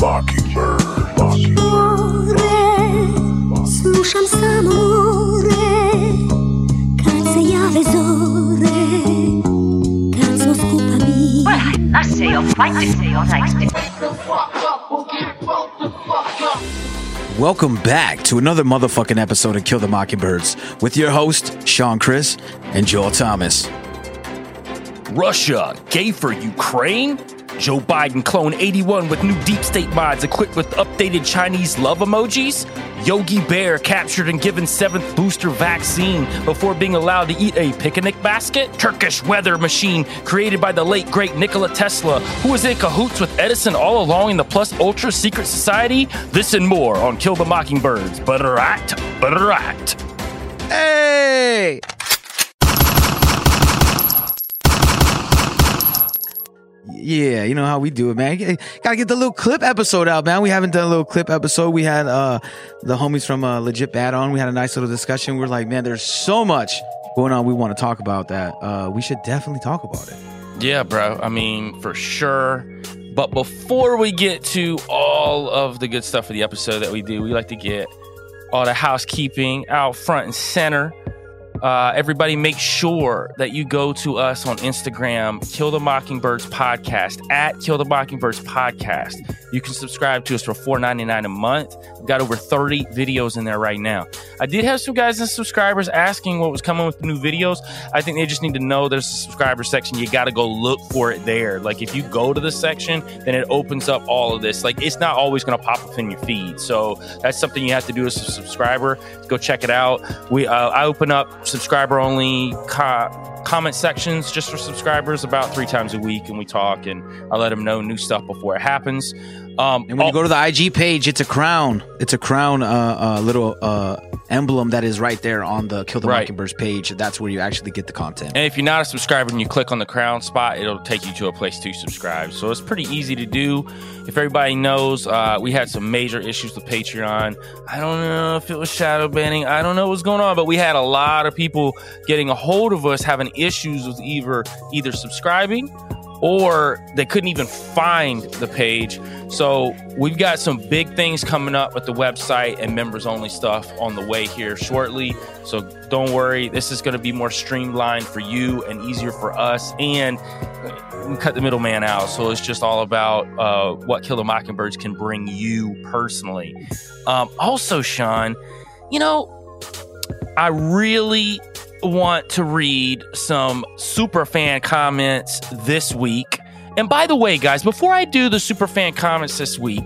mockingbird. Mockingbird. Slušam samo more Kad se jave zore Kad smo skupa mi I say you'll fight to say you'll like. Welcome back to another motherfucking episode of Kill the Mockingbirds with your host, Sean Chris and Joel Thomas. Russia, gay for Ukraine? Joe Biden clone 81 with new deep state mods equipped with updated Chinese love emojis? Yogi Bear captured and given seventh booster vaccine before being allowed to eat a picnic basket? Turkish weather machine created by the late great Nikola Tesla, who was in cahoots with Edison all along in the plus ultra secret society? This and more on Kill the Mockingbirds. Better act, better act. Hey! Yeah, you know how we do it, man. Gotta get the little clip episode out, man. We haven't done a little clip episode. We had uh the homies from uh, Legit Bad on. We had a nice little discussion. We're like, man, there's so much going on. We want to talk about that. Uh, we should definitely talk about it. Yeah, bro. I mean, for sure. But before we get to all of the good stuff for the episode that we do, we like to get all the housekeeping out front and center. Uh, everybody, make sure that you go to us on Instagram, Kill the Mockingbirds Podcast, at Kill the Mockingbirds Podcast. You can subscribe to us for $4.99 a month. We've got over 30 videos in there right now. I did have some guys and subscribers asking what was coming with the new videos. I think they just need to know there's a subscriber section. You got to go look for it there. Like if you go to the section, then it opens up all of this. Like it's not always going to pop up in your feed. So that's something you have to do as a subscriber. Go check it out. We uh, I open up subscriber only co- comment sections just for subscribers about three times a week, and we talk and I let them know new stuff before it happens. Um, And when you go to the IG page, it's a crown. It's a crown, uh, uh, little uh, emblem that is right there on the Kill the Right. Mockingbirds page. That's where you actually get the content. And if you're not a subscriber and you click on the crown spot, it'll take you to a place to subscribe. So it's pretty easy to do. If everybody knows, uh, we had some major issues with Patreon. I don't know if it was shadow banning. I don't know what's going on, but we had a lot of people getting a hold of us having issues with either either subscribing or they couldn't even find the page. So we've got some big things coming up with the website and members only stuff on the way here shortly. So don't worry, this is going to be more streamlined for you and easier for us. And we cut the middleman out. So it's just all about uh, what Kill the Mockingbirds can bring you personally. Um, also, Sean, you know, I really want to read some super fan comments this week. And by the way, guys, before I do the super fan comments this week,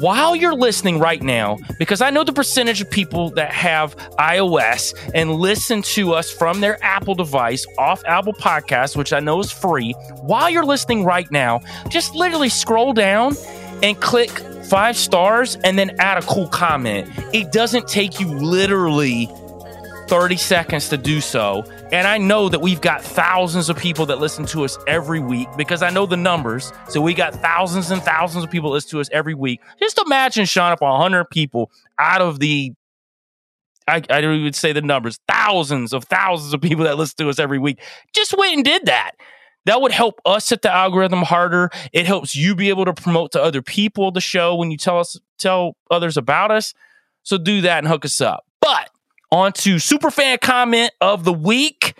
while you're listening right now, because I know the percentage of people that have iOS and listen to us from their Apple device off Apple Podcasts, which I know is free, while you're listening right now, just literally scroll down and click five stars and then add a cool comment. It doesn't take you literally 30 seconds to do so. And I know that we've got thousands of people that listen to us every week because I know the numbers. So we got thousands and thousands of people listen to us every week. Just imagine, Sean, if 100 people out of the I, I don't even say the numbers, thousands of thousands of people that listen to us every week just went and did that. That would help us hit the algorithm harder. It helps you be able to promote to other people the show when you tell us tell others about us. So do that and hook us up. But on to superfan comment of the week.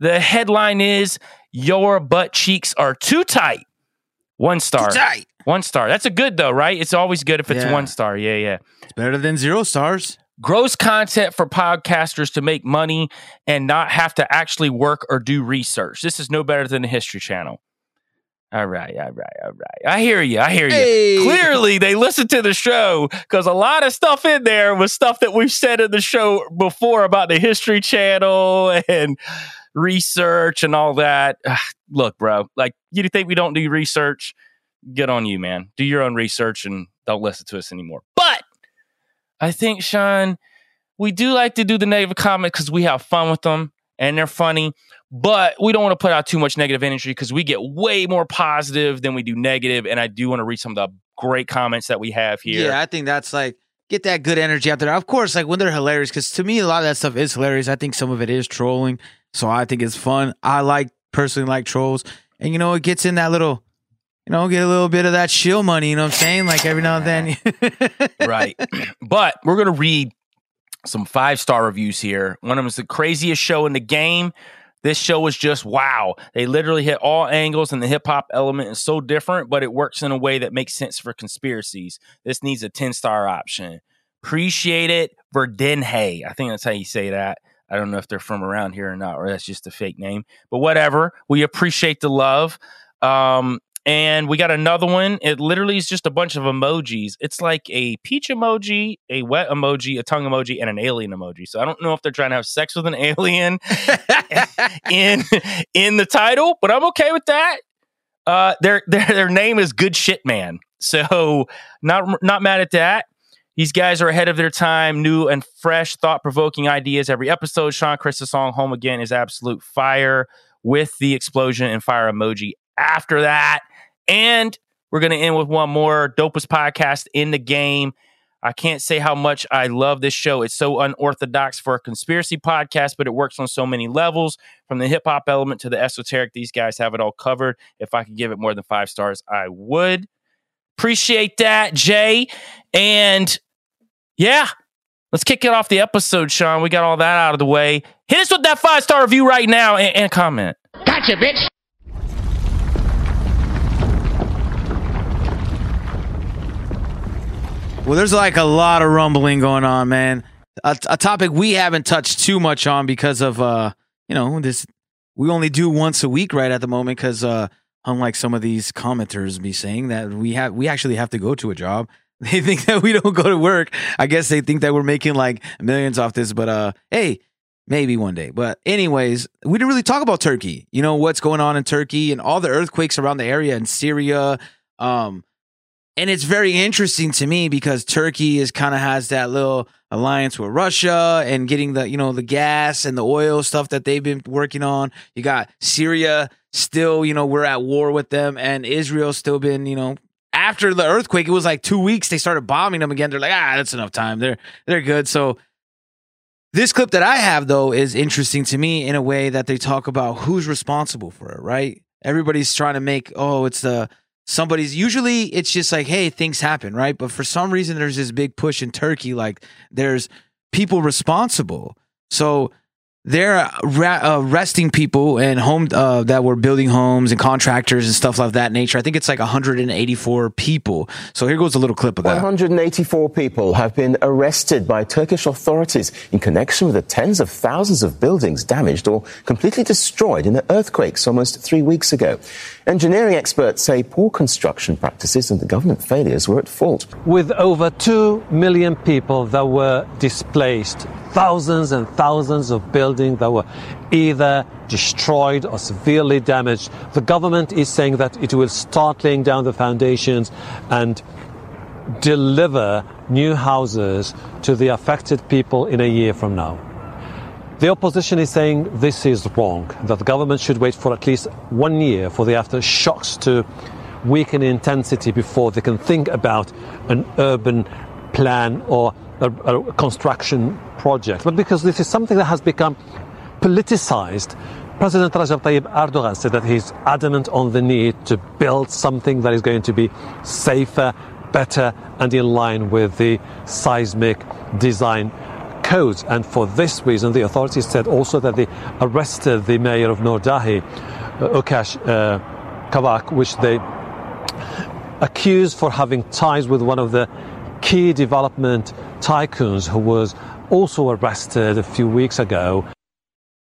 The headline is Your butt cheeks are too tight. One star. Too tight. One star. That's a good though, right? It's always good if it's Yeah. one star. Yeah, yeah. It's better than zero stars. Gross content for podcasters to make money and not have to actually work or do research. This is no better than the History Channel. All right, all right, all right. I hear you. I hear you. Hey. Clearly, they listened to the show because a lot of stuff in there was stuff that we've said in the show before about the History Channel and research and all that. Ugh, look, bro, like you think we don't do research? Get on you, man. Do your own research and don't listen to us anymore. But I think, Sean, we do like to do the negative comments because we have fun with them and they're funny. But we don't want to put out too much negative energy because we get way more positive than we do negative. And I do want to read some of the great comments that we have here. Yeah, I think that's like get that good energy out there. Of course, like when they're hilarious, because to me a lot of that stuff is hilarious. I think some of it is trolling, so I think it's fun. I like personally like trolls, and you know it gets in that little, you know, get a little bit of that shill money. You know what I'm saying? Like every now and then. right. But we're going to read some five star reviews here. One of them is the craziest show in the game. This show is just wow. They literally hit all angles, and the hip hop element is so different, but it works in a way that makes sense for conspiracies. This needs a 10 star option. Appreciate it, Verdenhay. I think that's how you say that. I don't know if they're from around here or not, or that's just a fake name, but whatever. We appreciate the love. Um, and we got another one. It literally is just a bunch of emojis. It's like a peach emoji, a wet emoji, a tongue emoji, and an alien emoji. So I don't know if they're trying to have sex with an alien in in the title, but I'm okay with that. Uh, their their their name is Good Shit Man, so not not mad at that. These guys are ahead of their time, new and fresh, thought provoking ideas every episode. Sean Chris's song "Home Again" is absolute fire with the explosion and fire emoji after that. And we're going to end with one more dopest podcast in the game. I can't say how much I love this show. It's so unorthodox for a conspiracy podcast, but it works on so many levels from the hip hop element to the esoteric. These guys have it all covered. If I could give it more than five stars, I would. Appreciate that, Jay. And yeah, let's kick it off the episode, Sean. We got all that out of the way. Hit us with that five star review right now and, and comment. Gotcha, bitch. Well, there's like a lot of rumbling going on, man. A, a topic we haven't touched too much on because of uh, you know, this we only do once a week right at the moment because uh unlike some of these commenters be saying that we have we actually have to go to a job. They think that we don't go to work. I guess they think that we're making like millions off this, but uh hey, maybe one day. But anyways, we didn't really talk about Turkey. You know what's going on in Turkey and all the earthquakes around the area in Syria. Um and it's very interesting to me because Turkey is kind of has that little alliance with Russia and getting the you know the gas and the oil stuff that they've been working on. You got Syria still, you know, we're at war with them, and Israel still been, you know, after the earthquake, it was like two weeks they started bombing them again. They're like, ah, that's enough time. They're they're good. So this clip that I have though is interesting to me in a way that they talk about who's responsible for it, right? Everybody's trying to make, oh, it's the somebody's usually it's just like hey things happen right but for some reason there's this big push in turkey like there's people responsible so they're arresting people and home uh, that were building homes and contractors and stuff like that nature. I think it's like 184 people. So here goes a little clip of that. 184 people have been arrested by Turkish authorities in connection with the tens of thousands of buildings damaged or completely destroyed in the earthquakes almost three weeks ago. Engineering experts say poor construction practices and the government failures were at fault. With over 2 million people that were displaced, thousands and thousands of buildings that were either destroyed or severely damaged, the government is saying that it will start laying down the foundations and deliver new houses to the affected people in a year from now. The opposition is saying this is wrong, that the government should wait for at least one year for the aftershocks to weaken in intensity before they can think about an urban plan or a, a construction project. But because this is something that has become politicized, President Recep Tayyip Erdogan said that he's adamant on the need to build something that is going to be safer, better, and in line with the seismic design codes. And for this reason, the authorities said also that they arrested the mayor of Nurdagi, uh, Okkes uh, Kavak, which they accused for having ties with one of the key development tycoons who was also arrested a few weeks ago.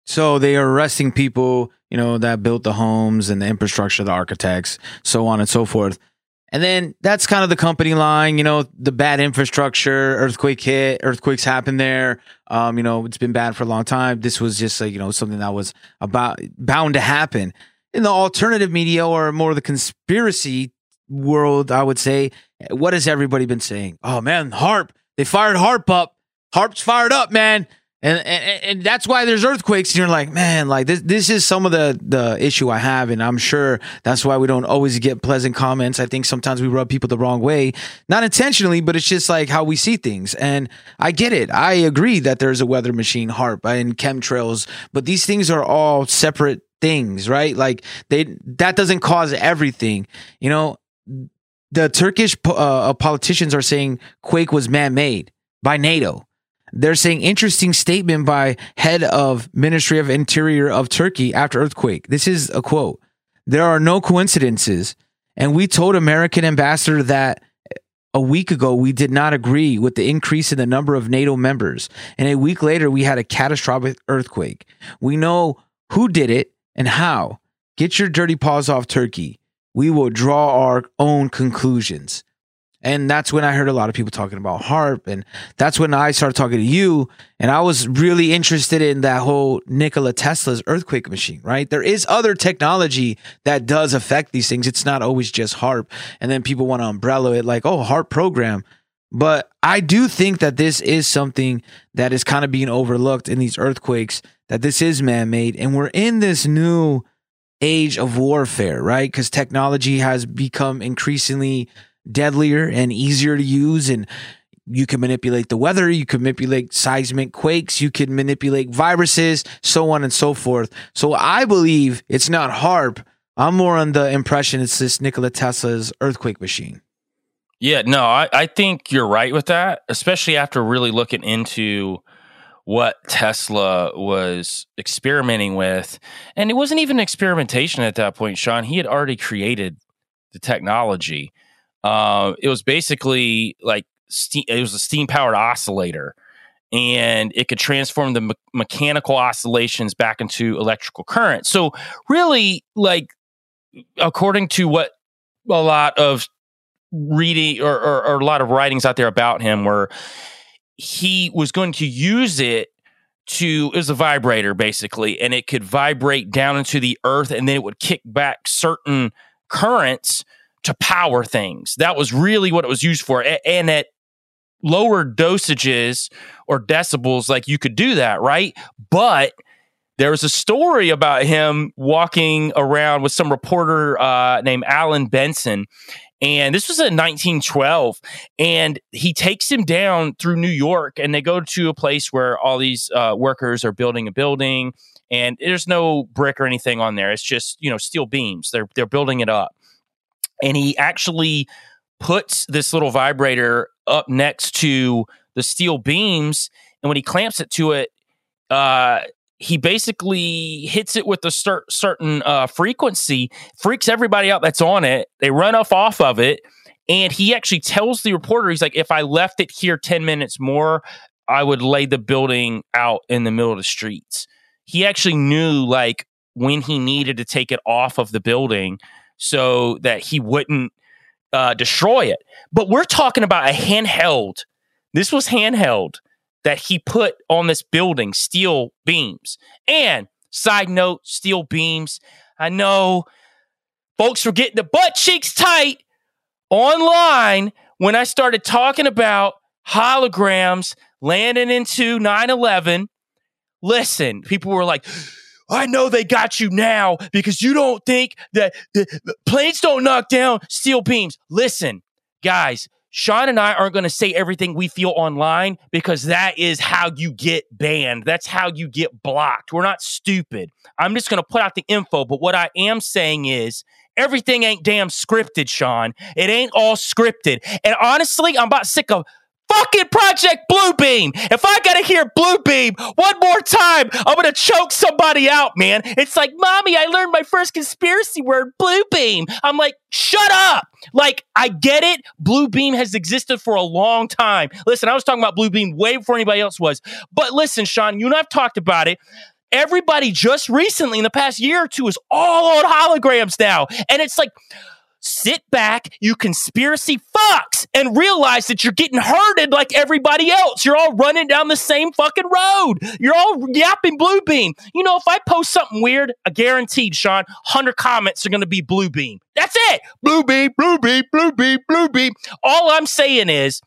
So they are arresting people, you know, that built the homes and the infrastructure, the architects, so on and so forth. And then that's kind of the company line, you know, the bad infrastructure, earthquake hit, earthquakes happen there. Um, you know, it's been bad for a long time. This was just like, you know, something that was about bound to happen. In the alternative media or more of the conspiracy world, I would say, what has everybody been saying? Oh man, HAARP, they fired HAARP up. HAARP's fired up, man. And, and and that's why there's earthquakes. And you're like, man, like this this is some of the the issue I have, and I'm sure that's why we don't always get pleasant comments. I think sometimes we rub people the wrong way, not intentionally, but it's just like how we see things. And I get it. I agree that there's a weather machine, HAARP, and chemtrails, but these things are all separate things, right? Like they that doesn't cause everything. You know, the Turkish uh, politicians are saying quake was man made by NATO. They're saying interesting statement by head of Ministry of Interior of Turkey after earthquake. This is a quote. There are no coincidences. And we told American ambassador that a week ago we did not agree with the increase in the number of NATO members. And a week later we had a catastrophic earthquake. We know who did it and how. Get your dirty paws off Turkey. We will draw our own conclusions. And that's when I heard a lot of people talking about HAARP. And that's when I started talking to you. And I was really interested in that whole Nikola Tesla's earthquake machine, right? There is other technology that does affect these things. It's not always just HAARP. And then people want to umbrella it like, oh, HAARP program. But I do think that this is something that is kind of being overlooked in these earthquakes, that this is man made. And we're in this new age of warfare, right? Because technology has become increasingly deadlier and easier to use and you can manipulate the weather, you can manipulate seismic quakes, you can manipulate viruses, so on and so forth. So I believe it's not HAARP. I'm more on the impression it's this Nikola Tesla's earthquake machine. Yeah, no, I, I think you're right with that, especially after really looking into what Tesla was experimenting with. And it wasn't even experimentation at that point, Sean. He had already created the technology. Uh, it was basically like steam, it was a steam powered oscillator, and it could transform the me- mechanical oscillations back into electrical current. So, really, like according to what a lot of reading or, or, or a lot of writings out there about him were he was going to use it to it was a vibrator basically and it could vibrate down into the earth and then it would kick back certain currents to power things. That was really what it was used for. And at lower dosages or decibels, like you could do that, right? But there was a story about him walking around with some reporter uh, named Alan Benson. And this was in 1912. And he takes him down through New York, and they go to a place where all these uh, workers are building a building. And there's no brick or anything on there. It's just, you know, steel beams. They're they're building it up and he actually puts this little vibrator up next to the steel beams and when he clamps it to it uh, he basically hits it with a cer- certain uh, frequency freaks everybody out that's on it they run off off of it and he actually tells the reporter he's like if i left it here 10 minutes more i would lay the building out in the middle of the streets. He actually knew like when he needed to take it off of the building so that he wouldn't uh, destroy it. But we're talking about a handheld. This was handheld that he put on this building, steel beams. And side note, steel beams. I know folks were getting the butt cheeks tight online when I started talking about holograms landing into 9 11. Listen, people were like, I know they got you now because you don't think that the, planes don't knock down steel beams. Listen, guys, Sean and I aren't going to say everything we feel online because that is how you get banned. That's how you get blocked. We're not stupid. I'm just going to put out the info. But what I am saying is everything ain't damn scripted, Sean. It ain't all scripted. And honestly, I'm about sick of fucking Project Bluebeam. If I gotta hear Bluebeam one more time, I'm gonna choke somebody out, man. It's like, mommy, I learned my first conspiracy word, Bluebeam. I'm like, shut up. Like, I get it. Bluebeam has existed for a long time. Listen, I was talking about Bluebeam way before anybody else was. But listen, Sean, you and I've talked about it everybody just recently in the past year or two is all on holograms now. And it's like, sit back, you conspiracy fucks, and realize that you're getting herded like everybody else. You're all running down the same fucking road. You're all yapping blue beam. You know, if I post something weird, I guaranteed, Sean, 100 comments are going to be blue beam. That's it. Blue beam, blue beam, blue beam, blue beam. All I'm saying is,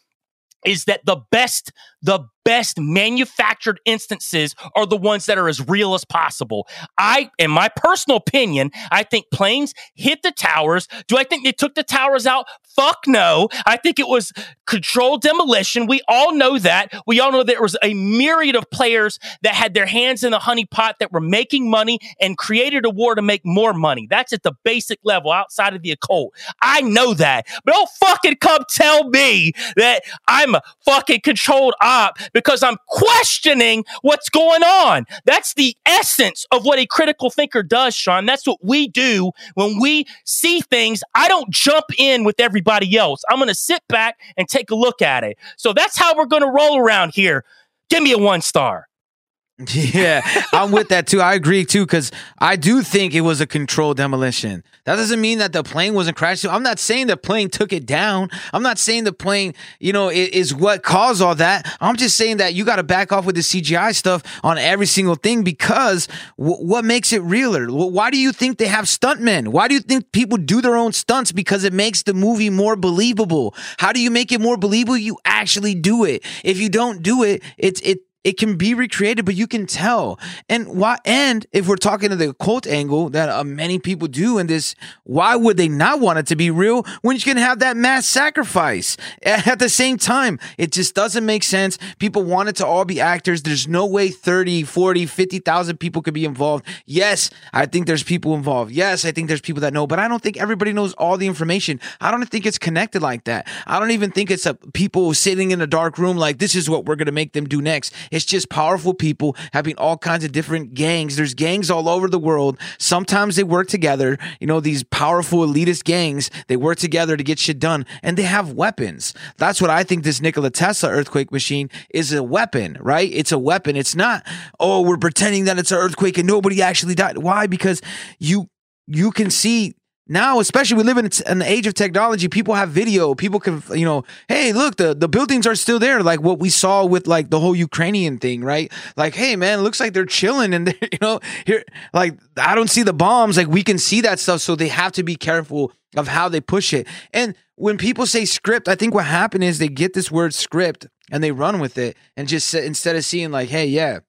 is that the best the best manufactured instances are the ones that are as real as possible. I, in my personal opinion, I think planes hit the towers. Do I think they took the towers out? Fuck no. I think it was controlled demolition. We all know that. We all know there was a myriad of players that had their hands in the honey pot that were making money and created a war to make more money. That's at the basic level outside of the occult. I know that. But don't fucking come tell me that I'm a fucking controlled op because I'm questioning what's going on. That's the essence of what a critical thinker does, Sean. That's what we do when we see things. I don't jump in with everybody else. I'm going to sit back and take a look at it. So that's how we're going to roll around here. Give me a one star. Yeah, I'm with that too. I agree too because I do think it was a controlled demolition. That doesn't mean that the plane wasn't crashed. I'm not saying the plane took it down. I'm not saying the plane, you know, is what caused all that. I'm just saying that you got to back off with the CGI stuff on every single thing because w- what makes it realer? Why do you think they have stuntmen? Why do you think people do their own stunts? Because it makes the movie more believable. How do you make it more believable? You actually do it. If you don't do it, it's it it can be recreated, but you can tell. And why? And if we're talking to the cult angle that uh, many people do in this, why would they not want it to be real when you can have that mass sacrifice at the same time? It just doesn't make sense. People want it to all be actors. There's no way 30, 40, 50,000 people could be involved. Yes, I think there's people involved. Yes, I think there's people that know, but I don't think everybody knows all the information. I don't think it's connected like that. I don't even think it's a people sitting in a dark room like this is what we're going to make them do next. It's just powerful people having all kinds of different gangs. There's gangs all over the world. Sometimes they work together. You know, these powerful elitist gangs, they work together to get shit done and they have weapons. That's what I think this Nikola Tesla earthquake machine is a weapon, right? It's a weapon. It's not, oh, we're pretending that it's an earthquake and nobody actually died. Why? Because you you can see now, especially we live in an age of technology, people have video. People can, you know, hey, look, the, the buildings are still there. Like what we saw with like the whole Ukrainian thing, right? Like, hey, man, looks like they're chilling and, you know, here, like, I don't see the bombs. Like we can see that stuff. So they have to be careful of how they push it. And when people say script, I think what happened is they get this word script and they run with it and just instead of seeing like, hey, yeah,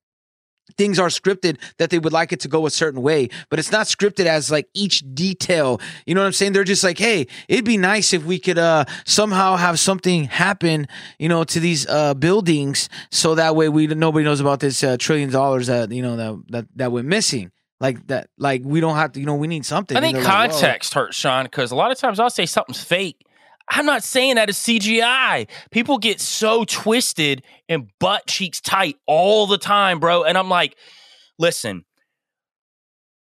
things are scripted that they would like it to go a certain way, but it's not scripted as like each detail. You know what I'm saying? They're just like, hey, it'd be nice if we could uh somehow have something happen, you know, to these uh buildings so that way we nobody knows about this uh, trillion dollars that you know that that that we're missing. Like that, like we don't have to, you know, we need something. I think like, context hurts, Sean, because a lot of times I'll say something's fake I'm not saying that is CGI. People get so twisted and butt cheeks tight all the time, bro. And I'm like, listen,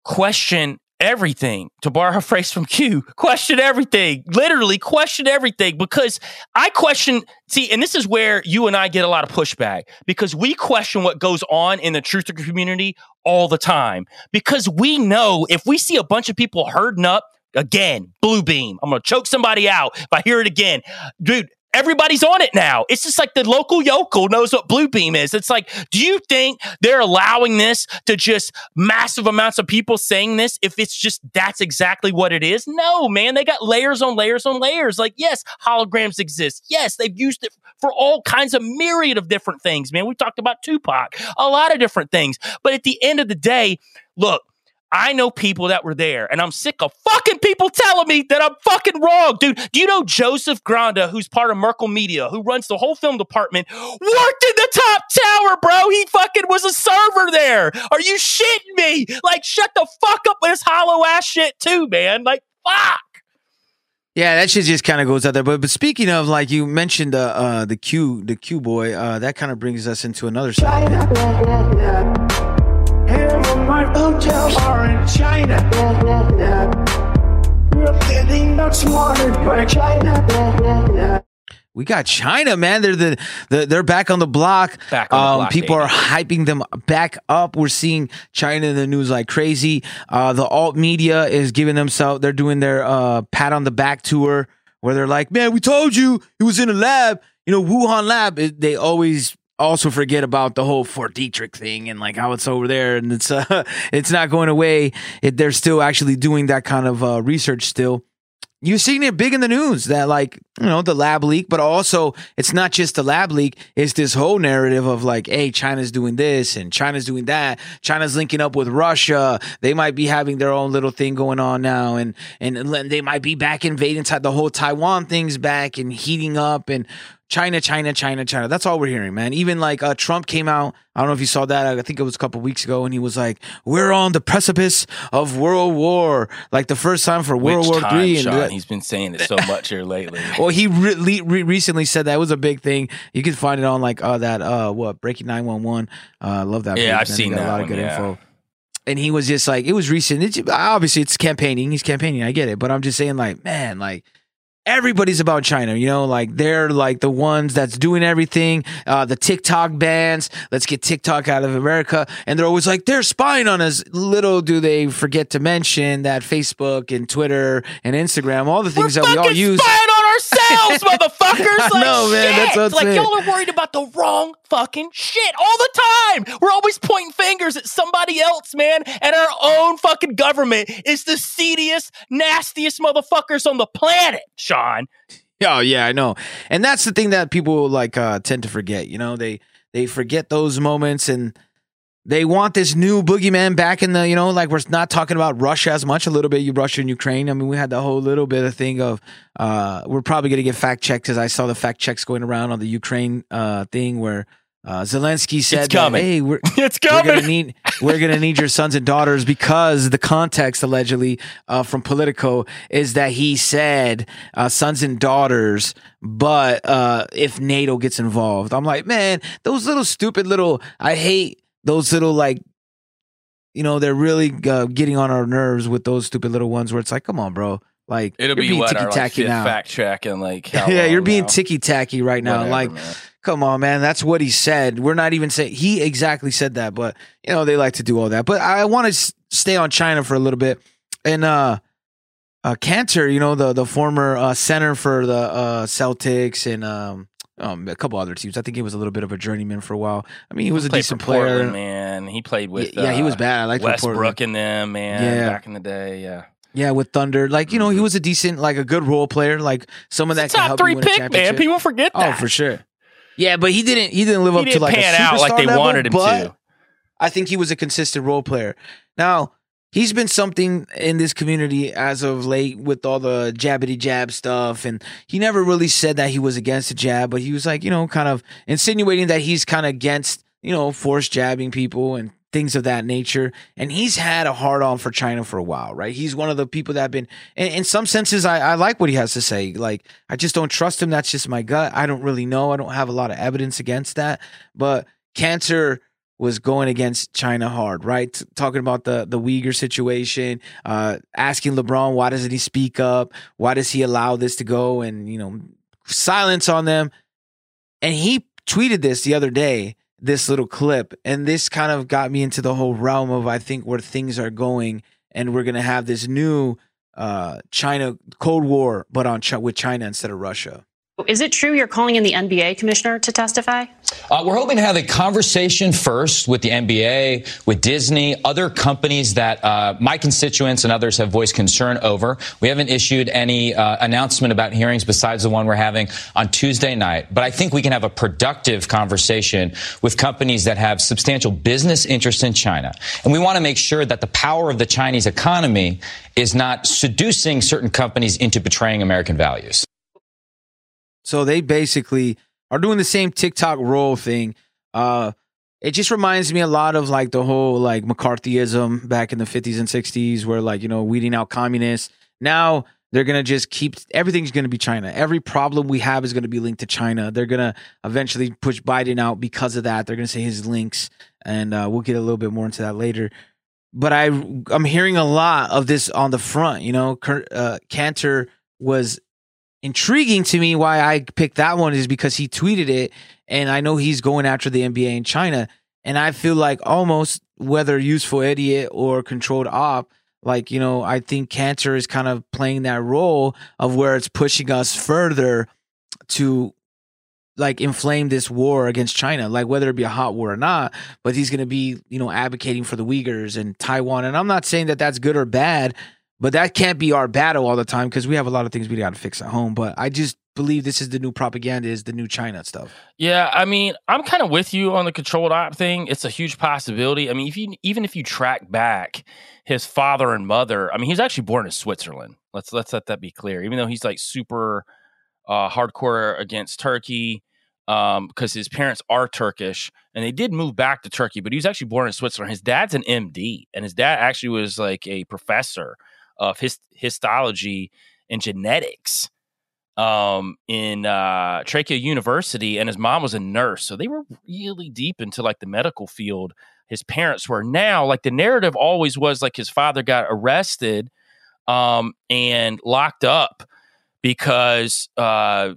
question everything. To borrow a phrase from Q, question everything. Literally question everything because I question. See, and this is where you and I get a lot of pushback because we question what goes on in the truther community all the time because we know if we see a bunch of people herding up Again, blue beam. I'm to choke somebody out if I hear it again. Dude, everybody's on it now. It's just like the local yokel knows what blue beam is. It's like, do you think they're allowing this to just massive amounts of people saying this if it's just that's exactly what it is? No, man. They got layers on layers on layers. Like, yes, holograms exist. Yes, they've used it for all kinds of myriad of different things, man. We talked about Tupac, a lot of different things. But at the end of the day, look, I know people that were there, and I'm sick of fucking people telling me that I'm fucking wrong, dude. Do you know Joseph Granda, who's part of Merkel Media, who runs the whole film department, worked in the top tower, bro? He fucking was a server there. Are you shitting me? Like, shut the fuck up with this hollow ass shit, too, man. Like, fuck. Yeah, that shit just kind of goes out there. But but speaking of, like you mentioned, uh, uh the Q the Q boy, uh, that kind of brings us into another side my hotels are in China. We're getting outsmarted by China. we got China, man. They're the, the they're back on the block. Back on the um, block, people baby. are hyping them back up. We're seeing China in the news like crazy. Uh, the alt media is giving themselves. They're doing their uh, pat on the back tour where they're like, "Man, we told you it was in a lab. You know, Wuhan lab." It- they always also forget about the whole Fort Detrick thing and like how it's over there and it's uh, it's not going away. It, they're still actually doing that kind of uh, research still. You've seen it big in the news that like you know the lab leak but also it's not just the lab leak. It's this whole narrative of like hey china's doing this and china's doing that. China's linking up with russia. They might be having their own little thing going on now and and they might be back invading the whole taiwan thing's back and heating up and China, China, China, China. That's all we're hearing, man. Even like uh, Trump came out. I don't know if you saw that. I think it was a couple weeks ago, and he was like, "We're on the precipice of World War, like the first time for World Which War time, Three." And Sean? He's been saying it so much here lately. well, he re- re- recently said that it was a big thing. You can find it on like uh that uh what Breaking Nine One One. Uh, love that. Yeah, page, I've man. Seen got that a lot of good yeah. info. And he was just like, it was recent. It's, obviously, it's campaigning. He's campaigning. I get it, but I'm just saying, like, man, like everybody's about China, you know, like they're like the ones that's doing everything. Uh, the TikTok bans, let's get TikTok out of America. And they're always like, they're spying on us. Little do they forget to mention that Facebook and Twitter and Instagram, all the things that we all use. Ourselves, motherfuckers. Like, know, man, shit. that's what's like y'all are worried about the wrong fucking shit all the time. We're always pointing fingers at somebody else, man. And our own fucking government is the seediest, nastiest motherfuckers on the planet, Sean. Oh yeah, I know. And that's the thing that people like uh tend to forget, you know, they they forget those moments and they want this new boogeyman back in the, you know, like we're not talking about Russia as much, a little bit, you Russia and Ukraine. I mean, we had the whole little bit of thing of uh we're probably gonna get fact checked because I saw the fact checks going around on the Ukraine uh thing where uh Zelensky said that, hey, we're It's coming. we're gonna need we're gonna need your sons and daughters because the context allegedly uh, from Politico is that he said uh, sons and daughters, but uh, if NATO gets involved, I'm like, man, those little stupid little. I hate those little like. You know they're really uh, getting on our nerves with those stupid little ones where it's like, come on, bro, like It'll be being what our like, ticky-tacky fifth now. fact check and like yeah, you're being ticky tacky right now. Whatever, like, man. come on, man. That's what he said. We're not even saying he exactly said that, but you know they like to do all that. But I want to s- stay on China for a little bit. And uh, uh Kanter, you know the the former uh, center for the uh, Celtics and um, um a couple other teams. I think he was a little bit of a journeyman for a while. I mean, he was a decent player. Portland, man. He played with yeah, he uh, was bad. I Portland- Westbrook and them, man. Yeah. back in the day, yeah. Yeah, with Thunder, like you know, he was a decent, like a good role player, like someone that can Top help three you win a pick, man. People forget that. Oh, for sure. Yeah, but he didn't. He didn't live He up to didn't like pan a out like they level, wanted him to. I think he was a consistent role player. Now he's been something in this community as of late with all the jabbity jab stuff, and he never really said that he was against the jab, but he was like, you know, kind of insinuating that he's kind of against, you know, force jabbing people and things of that nature. And he's had a hard on for China for a while, right? He's one of the people that have been, in, some senses, I, I like what he has to say. Like, I just don't trust him. That's just my gut. I don't really know. I don't have a lot of evidence against that. But Kanter was going against China hard, right? Talking about the the Uyghur situation, uh, asking LeBron why doesn't he speak up? Why does he allow this to go? And you know, silence on them. And he tweeted this the other day, this little clip, and this kind of got me into the whole realm of I think where things are going, and we're gonna have this new uh China Cold War, but on Chi- with China instead of Russia. Is it true you're calling in the NBA commissioner to testify? Uh, we're hoping to have a conversation first with the NBA, with Disney, other companies that uh, my constituents and others have voiced concern over. We haven't issued any uh, announcement about hearings besides the one we're having on Tuesday night. But I think we can have a productive conversation with companies that have substantial business interests in China. And we want to make sure that the power of the Chinese economy is not seducing certain companies into betraying American values. So they basically are doing the same TikTok roll thing. Uh, it just reminds me a lot of like the whole like McCarthyism back in the 50s and 60s, where like, you know, weeding out communists. Now they're going to just keep everything's going to be China. Every problem we have is going to be linked to China. They're going to eventually push Biden out because of that. They're going to say his links, and uh, we'll get a little bit more into that later. But I, I'm hearing a lot of this on the front. You know, uh, Kanter was intriguing to me why I picked that one is because he tweeted it, and I know he's going after the NBA in China, and I feel like almost whether useful idiot or controlled op. Like, you know, I think Kanter is kind of playing that role of where it's pushing us further to like inflame this war against China, like whether it be a hot war or not. But he's going to be, you know, advocating for the Uyghurs and Taiwan. And I'm not saying that that's good or bad, but that can't be our battle all the time because we have a lot of things we got to fix at home. But I just believe this is the new propaganda, is the new China stuff. Yeah, I mean, I'm kind of with you on the controlled op thing. It's a huge possibility. I mean, if you even if you track back his father and mother, I mean, he's actually born in Switzerland. Let's let's let that be clear. Even though he's like super uh, hardcore against Turkey, um, because his parents are Turkish and they did move back to Turkey, but he was actually born in Switzerland. His dad's an MD, and his dad actually was like a professor of hist- histology and genetics um in uh Trakya University and his mom was a nurse so they were really deep into like the medical field his parents were now like the narrative always was like his father got arrested um and locked up because uh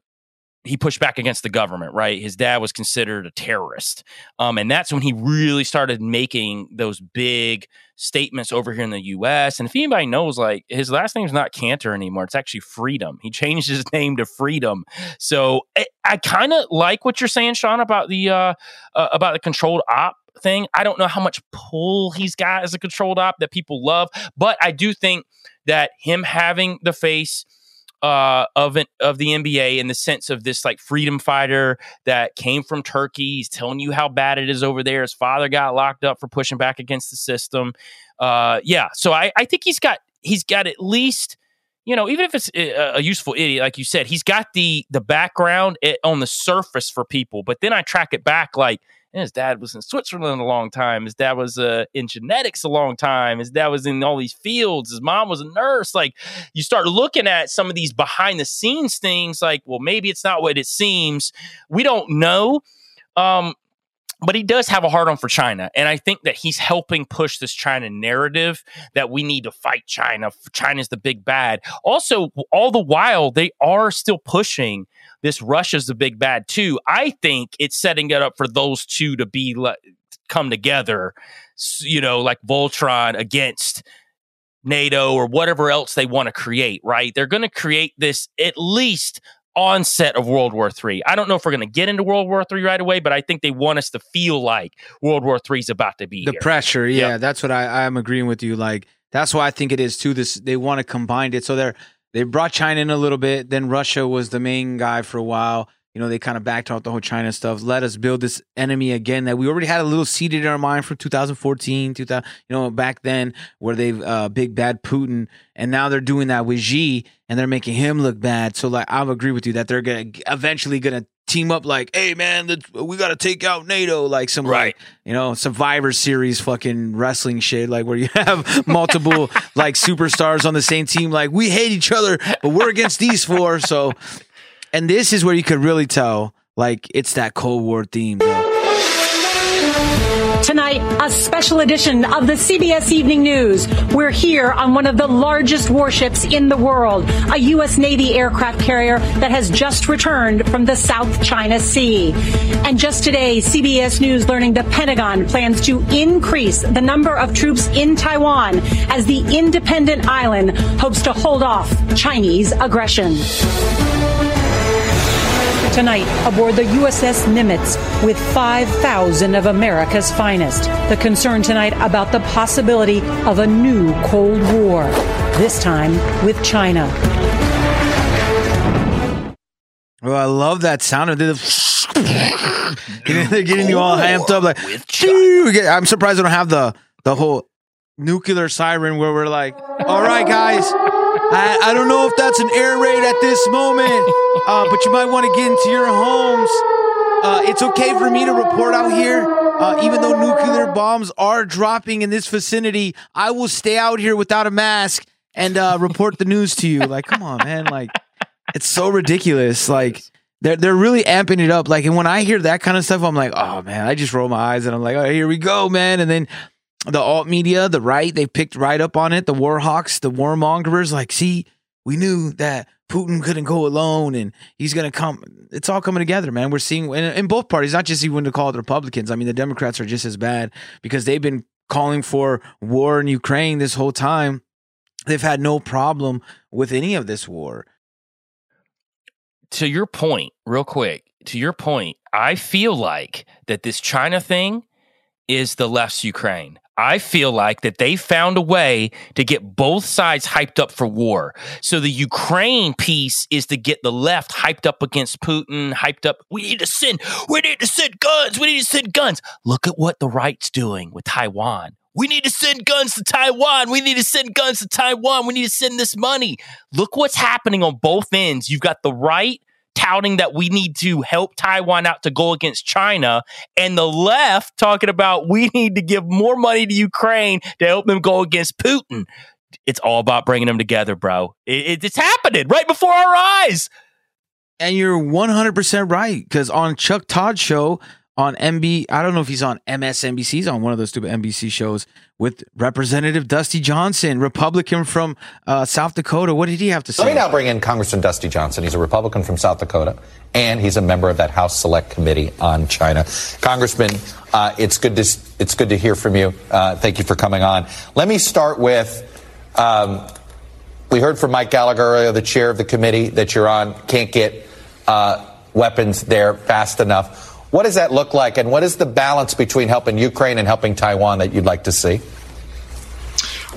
he pushed back against the government, right? His dad was considered a terrorist. Um, and that's when he really started making those big statements over here in the US. And if anybody knows, like his last name's not Kanter anymore, it's actually Freedom. He changed his name to Freedom. So I, I kind of like what you're saying, Sean, about the uh, uh, about the controlled op thing. I don't know how much pull he's got as a controlled op that people love, but I do think that him having the face uh, of an, of the NBA in the sense of this like freedom fighter that came from Turkey. He's telling you how bad it is over there. His father got locked up for pushing back against the system. Uh, yeah, so I, I think he's got he's got at least you know even if it's a, a useful idiot like you said he's got the the background on the surface for people but then i track it back like and his dad was in Switzerland a long time. His dad was uh, in genetics a long time. His dad was in all these fields. His mom was a nurse. Like you start looking at some of these behind the scenes things, like, well, maybe it's not what it seems. We don't know. Um, but he does have a hard on for China. And I think that he's helping push this China narrative that we need to fight China. China's the big bad. Also, all the while, they are still pushing this Russia's the big bad too. I think it's setting it up for those two to be le- come together, you know, like Voltron against NATO or whatever else they want to create, right? They're going to create this at least onset of World War III. I don't know if we're going to get into World War III right away, but I think they want us to feel like World War III is about to be the here. pressure. Yeah, that's what I, I'm agreeing with you. Like that's why I think it is too. This they want to combine it, so they're they brought China in a little bit. Then Russia was the main guy for a while. You know, they kind of backed off the whole China stuff. Let us build this enemy again that we already had a little seeded in our mind from 2014, 2000, you know, back then where they've uh, big bad Putin, and now they're doing that with Xi, and they're making him look bad. So, like, I agree with you that they're gonna eventually gonna team up. Like, hey man, we got to take out NATO. Like some right, you know, Survivor Series fucking wrestling shit. Like where you have multiple like superstars on the same team. Like we hate each other, but we're against these four. So, and this is where you could really tell, like, it's that Cold War theme. Tonight, a special edition of the CBS Evening News. We're here on one of the largest warships in the world, a U.S. Navy aircraft carrier that has just returned from the South China Sea. And just today, CBS News learning the Pentagon plans to increase the number of troops in Taiwan as the independent island hopes to hold off Chinese aggression. Tonight, aboard the USS Nimitz with 5,000 of America's finest. The concern tonight about the possibility of a new Cold War, this time with China. Oh, I love that sound of the. They're getting you all amped up. Like, "Phew." I'm surprised they don't have the the whole nuclear siren where we're like, all right, guys. I, I don't know if that's an air raid at this moment, uh, but you might want to get into your homes. Uh, it's okay for me to report out here. Uh, even though nuclear bombs are dropping in this vicinity, I will stay out here without a mask and uh, report the news to you. Like, come on, man. Like, it's so ridiculous. Like, they're they're really amping it up. Like, and when I hear that kind of stuff, I'm like, oh man, I just roll my eyes and I'm like, oh, here we go, man. And then the alt media, the right, they picked right up on it. The war hawks, the warmongers, like, see, we knew that Putin couldn't go alone and he's going to come. It's all coming together, man. We're seeing in, both parties, not just even to call it the Republicans. I mean, the Democrats are just as bad because they've been calling for war in Ukraine this whole time. They've had no problem with any of this war. To your point, real quick, to your point, I feel like that this China thing is the left's Ukraine. I feel like that they found a way to get both sides hyped up for war. So the Ukraine piece is to get the left hyped up against Putin, hyped up. We need to send, we need to send guns. We need to send guns. Look at what the right's doing with Taiwan. We need to send guns to Taiwan. We need to send guns to Taiwan. We need to send this money. Look what's happening on both ends. You've got the right touting that we need to help Taiwan out to go against China, and the left talking about we need to give more money to Ukraine to help them go against Putin. It's all about bringing them together, bro. It, it's happening right before our eyes. And you're 100% right because on Chuck Todd show on MB, I don't know if he's on MSNBC, he's on one of those stupid NBC shows with Representative Dusty Johnson, Republican from uh, South Dakota. What did he have to say? Let me now bring in Congressman Dusty Johnson. He's a Republican from South Dakota, and he's a member of that House Select Committee on China. Congressman, uh, it's good to it's good to hear from you. Uh, thank you for coming on. Let me start with. Um, we heard from Mike Gallagher earlier, the chair of the committee that you're on, can't get uh, weapons there fast enough. What does that look like, and what is the balance between helping Ukraine and helping Taiwan that you'd like to see?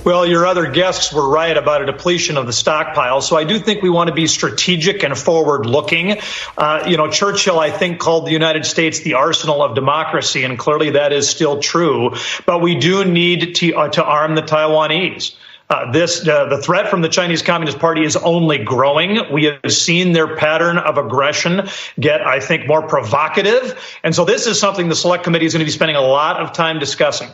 Well, your other guests were right about a depletion of the stockpile. So I do think we want to be strategic and forward looking. Uh, you know, Churchill, I think, called the United States the arsenal of democracy, and clearly that is still true. But we do need to, uh, to arm the Taiwanese. Uh, this uh, the threat from the Chinese Communist Party is only growing. We have seen their pattern of aggression get, I think, more provocative, and so this is something the Select Committee is going to be spending a lot of time discussing.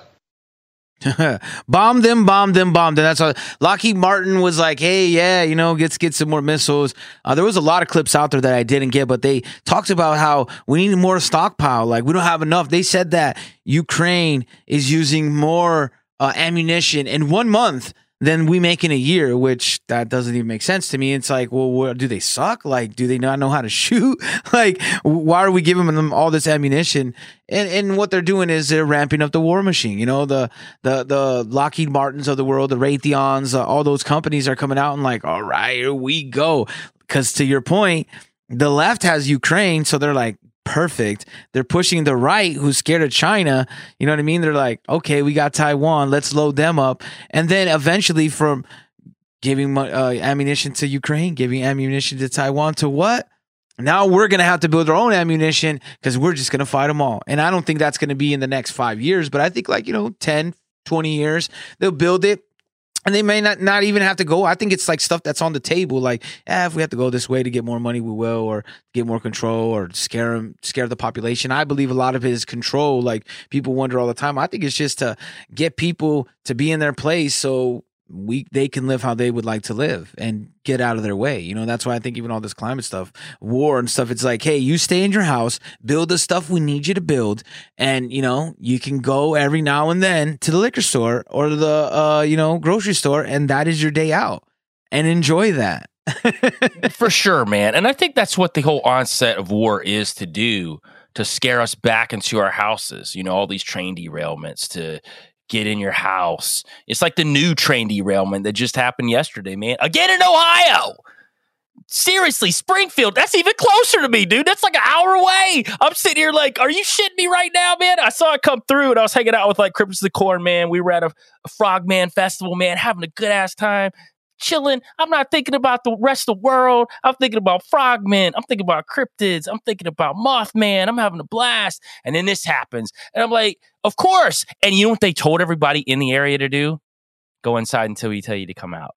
bomb them, bomb them, bomb them. That's what Lockheed Martin was like. Hey, yeah, you know, get get some more missiles. Uh, there was a lot of clips out there that I didn't get, but they talked about how we need more stockpile. Like we don't have enough. They said that Ukraine is using more uh, ammunition in one month than we make in a year, which that doesn't even make sense to me. It's like, well, what, do they suck? Like, do they not know how to shoot? like, why are we giving them all this ammunition? And and what they're doing is they're ramping up the war machine. You know, the the the Lockheed Martins of the world, the Raytheons, uh, all those companies are coming out and like, all right, here we go. Because to your point, the left has Ukraine, so they're like, perfect. They're pushing the right, who's scared of China. You know what I mean? They're like, okay, we got Taiwan, let's load them up, and then eventually from giving uh, ammunition to Ukraine, giving ammunition to Taiwan, to what? Now we're going to have to build our own ammunition because we're just going to fight them all. And I don't think that's going to be in the next five years, but I think like, you know, 10, 20 years, they'll build it and they may not not even have to go. I think it's like stuff that's on the table. Like, eh, if we have to go this way to get more money, we will, or get more control, or scare them, scare the population. I believe a lot of it is control. Like people wonder all the time. I think it's just to get people to be in their place, so we they can live how they would like to live and get out of their way. You know, that's why I think even all this climate stuff, war and stuff, it's like, hey, you stay in your house, build the stuff we need you to build, and you know, you can go every now and then to the liquor store or the uh, you know, grocery store, and that is your day out. And enjoy that. For sure, man. And I think that's what the whole onset of war is to do to scare us back into our houses. You know, all these train derailments to get in your house. It's like the new train derailment that just happened yesterday, man. Again in Ohio. Seriously, Springfield, that's even closer to me, dude. That's like an hour away. I'm sitting here like, are you shitting me right now, man? I saw it come through and I was hanging out with like Cripples the Corn, man. We were at a, a Frogman festival, man, having a good ass time chilling. I'm not thinking about the rest of the world. I'm thinking about frogmen. I'm thinking about cryptids. I'm thinking about Mothman. I'm having a blast. And then this happens. And I'm like, of course. And you know what they told everybody in the area to do? Go inside until we tell you to come out.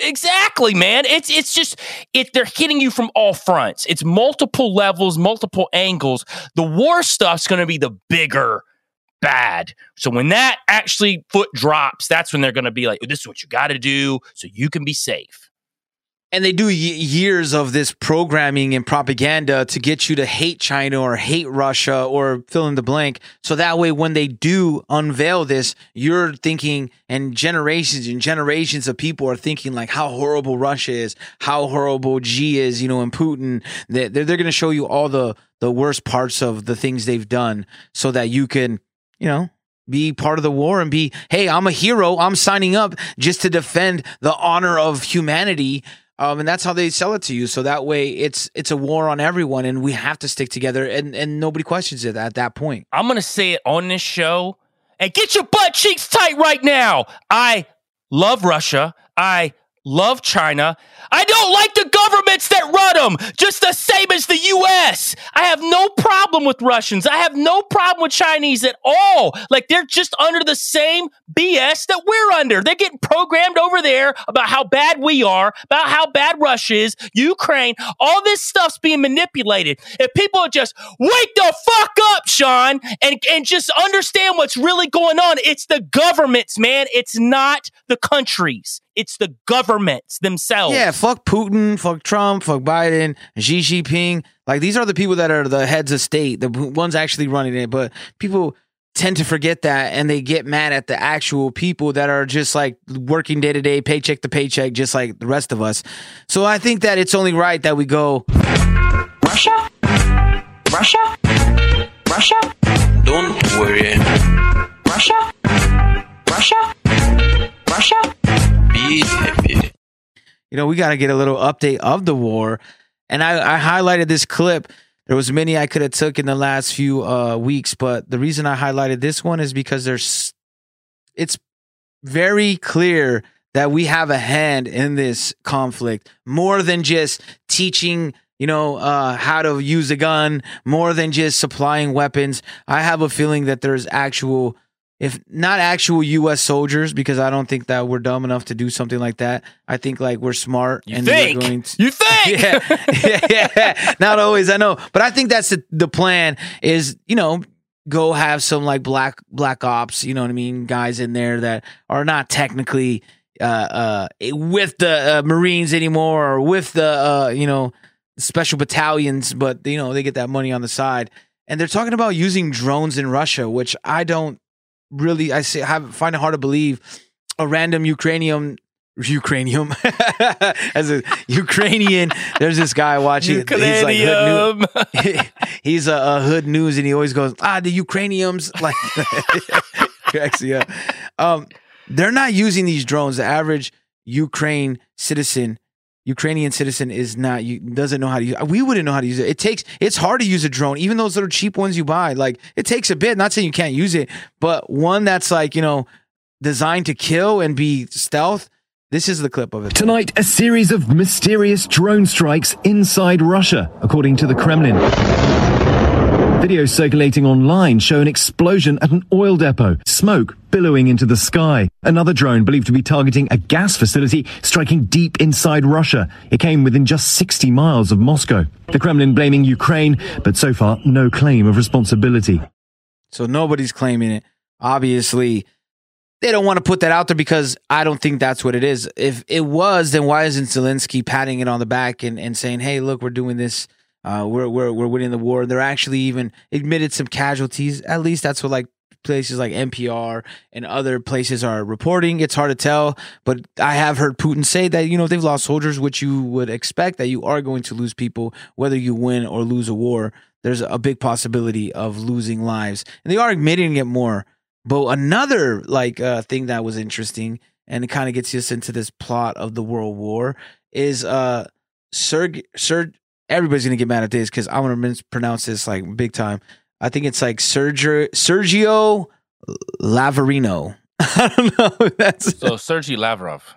Exactly, man. It's it's just it they're hitting you from all fronts. It's multiple levels, multiple angles. The war stuff's going to be the bigger bad. So when that actually foot drops, that's when they're going to be like, this is what you got to do so you can be safe. and they do y- years of this programming and propaganda to get you to hate China or hate Russia or fill in the blank. So that way, when they do unveil this, you're thinking, and generations and generations of people are thinking like how horrible Russia is, how horrible G is, you know, and Putin. They're, they're going to show you all the the worst parts of the things they've done, so that you can, you know, be part of the war and be, hey, I'm a hero. I'm signing up just to defend the honor of humanity. Um, and that's how they sell it to you. So that way, it's it's a war on everyone, and we have to stick together, and and nobody questions it at that point. I'm gonna say it on this show, and get your butt cheeks tight right now. I love Russia. I love China. I don't like the governments that run them, just the same as the US. I have no problem with Russians. I have no problem with Chinese at all. Like they're just under the same BS that we're under. They're getting programmed over there about how bad we are, about how bad Russia is, Ukraine. All this stuff's being manipulated. If people just wake the fuck up, Sean, and, and just understand what's really going on, it's the governments, man. It's not the countries. It's the governments themselves. Yeah, fuck Putin, fuck Trump, fuck Biden, Xi Jinping. Like these are the people that are the heads of state, the ones actually running it. But people tend to forget that and they get mad at the actual people that are just like working day to day, paycheck to paycheck, just like the rest of us. So I think that it's only right that we go Russia? Russia? Russia? Don't worry. Russia? Russia? Russia? Be happy. You know, we got to get a little update of the war. And I, I highlighted this clip. There was many I could have took in the last few uh, weeks, but the reason I highlighted this one is because there's, it's very clear that we have a hand in this conflict more than just teaching you know uh, how to use a gun more than just supplying weapons i have a feeling that there's actual if not actual us soldiers because i don't think that we're dumb enough to do something like that i think like we're smart You and think? we're going to You think? yeah, yeah, yeah. not always i know but i think that's the, the plan is you know go have some like black black ops you know what i mean guys in there that are not technically uh uh with the uh, marines anymore or with the uh you know special battalions but you know they get that money on the side and they're talking about using drones in russia which i don't really i say have find it hard to believe a random ukrainian Ukrainian as a Ukrainian. There's this guy watching. He's like hood news. He's a, a hood news, and he always goes, "Ah, the Ukrainians." Like cracks me up. Um, they're not using these drones. The average Ukraine citizen, Ukrainian citizen, is not you doesn't know how to use. We wouldn't know how to use it. It takes. It's hard to use a drone, even those little cheap ones you buy. Like it takes a bit. Not saying you can't use it, but one that's like you know designed to kill and be stealth. This is the clip of it. Tonight, a series of mysterious drone strikes inside Russia, according to the Kremlin. Videos circulating online show an explosion at an oil depot, smoke billowing into the sky. Another drone believed to be targeting a gas facility striking deep inside Russia. It came within just 60 miles of Moscow. The Kremlin blaming Ukraine, but so far no claim of responsibility. So nobody's claiming it. Obviously, they don't want to put that out there because I don't think that's what it is. If it was, then why isn't Zelensky patting it on the back and, and saying, "Hey, look, we're doing this. Uh, we're we're we're winning the war." They're actually even admitted some casualties. At least that's what like places like NPR and other places are reporting. It's hard to tell, but I have heard Putin say that you know they've lost soldiers, which you would expect that you are going to lose people whether you win or lose a war. There's a big possibility of losing lives, and they are admitting it more. But another like uh, thing that was interesting, and it kind of gets us into this plot of the World War, is uh, Serg Serg. Everybody's gonna get mad at this because I'm gonna mispronounce this like big time. I think it's like Sergio Sergio Lavarino. I don't know. That's So Sergey Lavrov.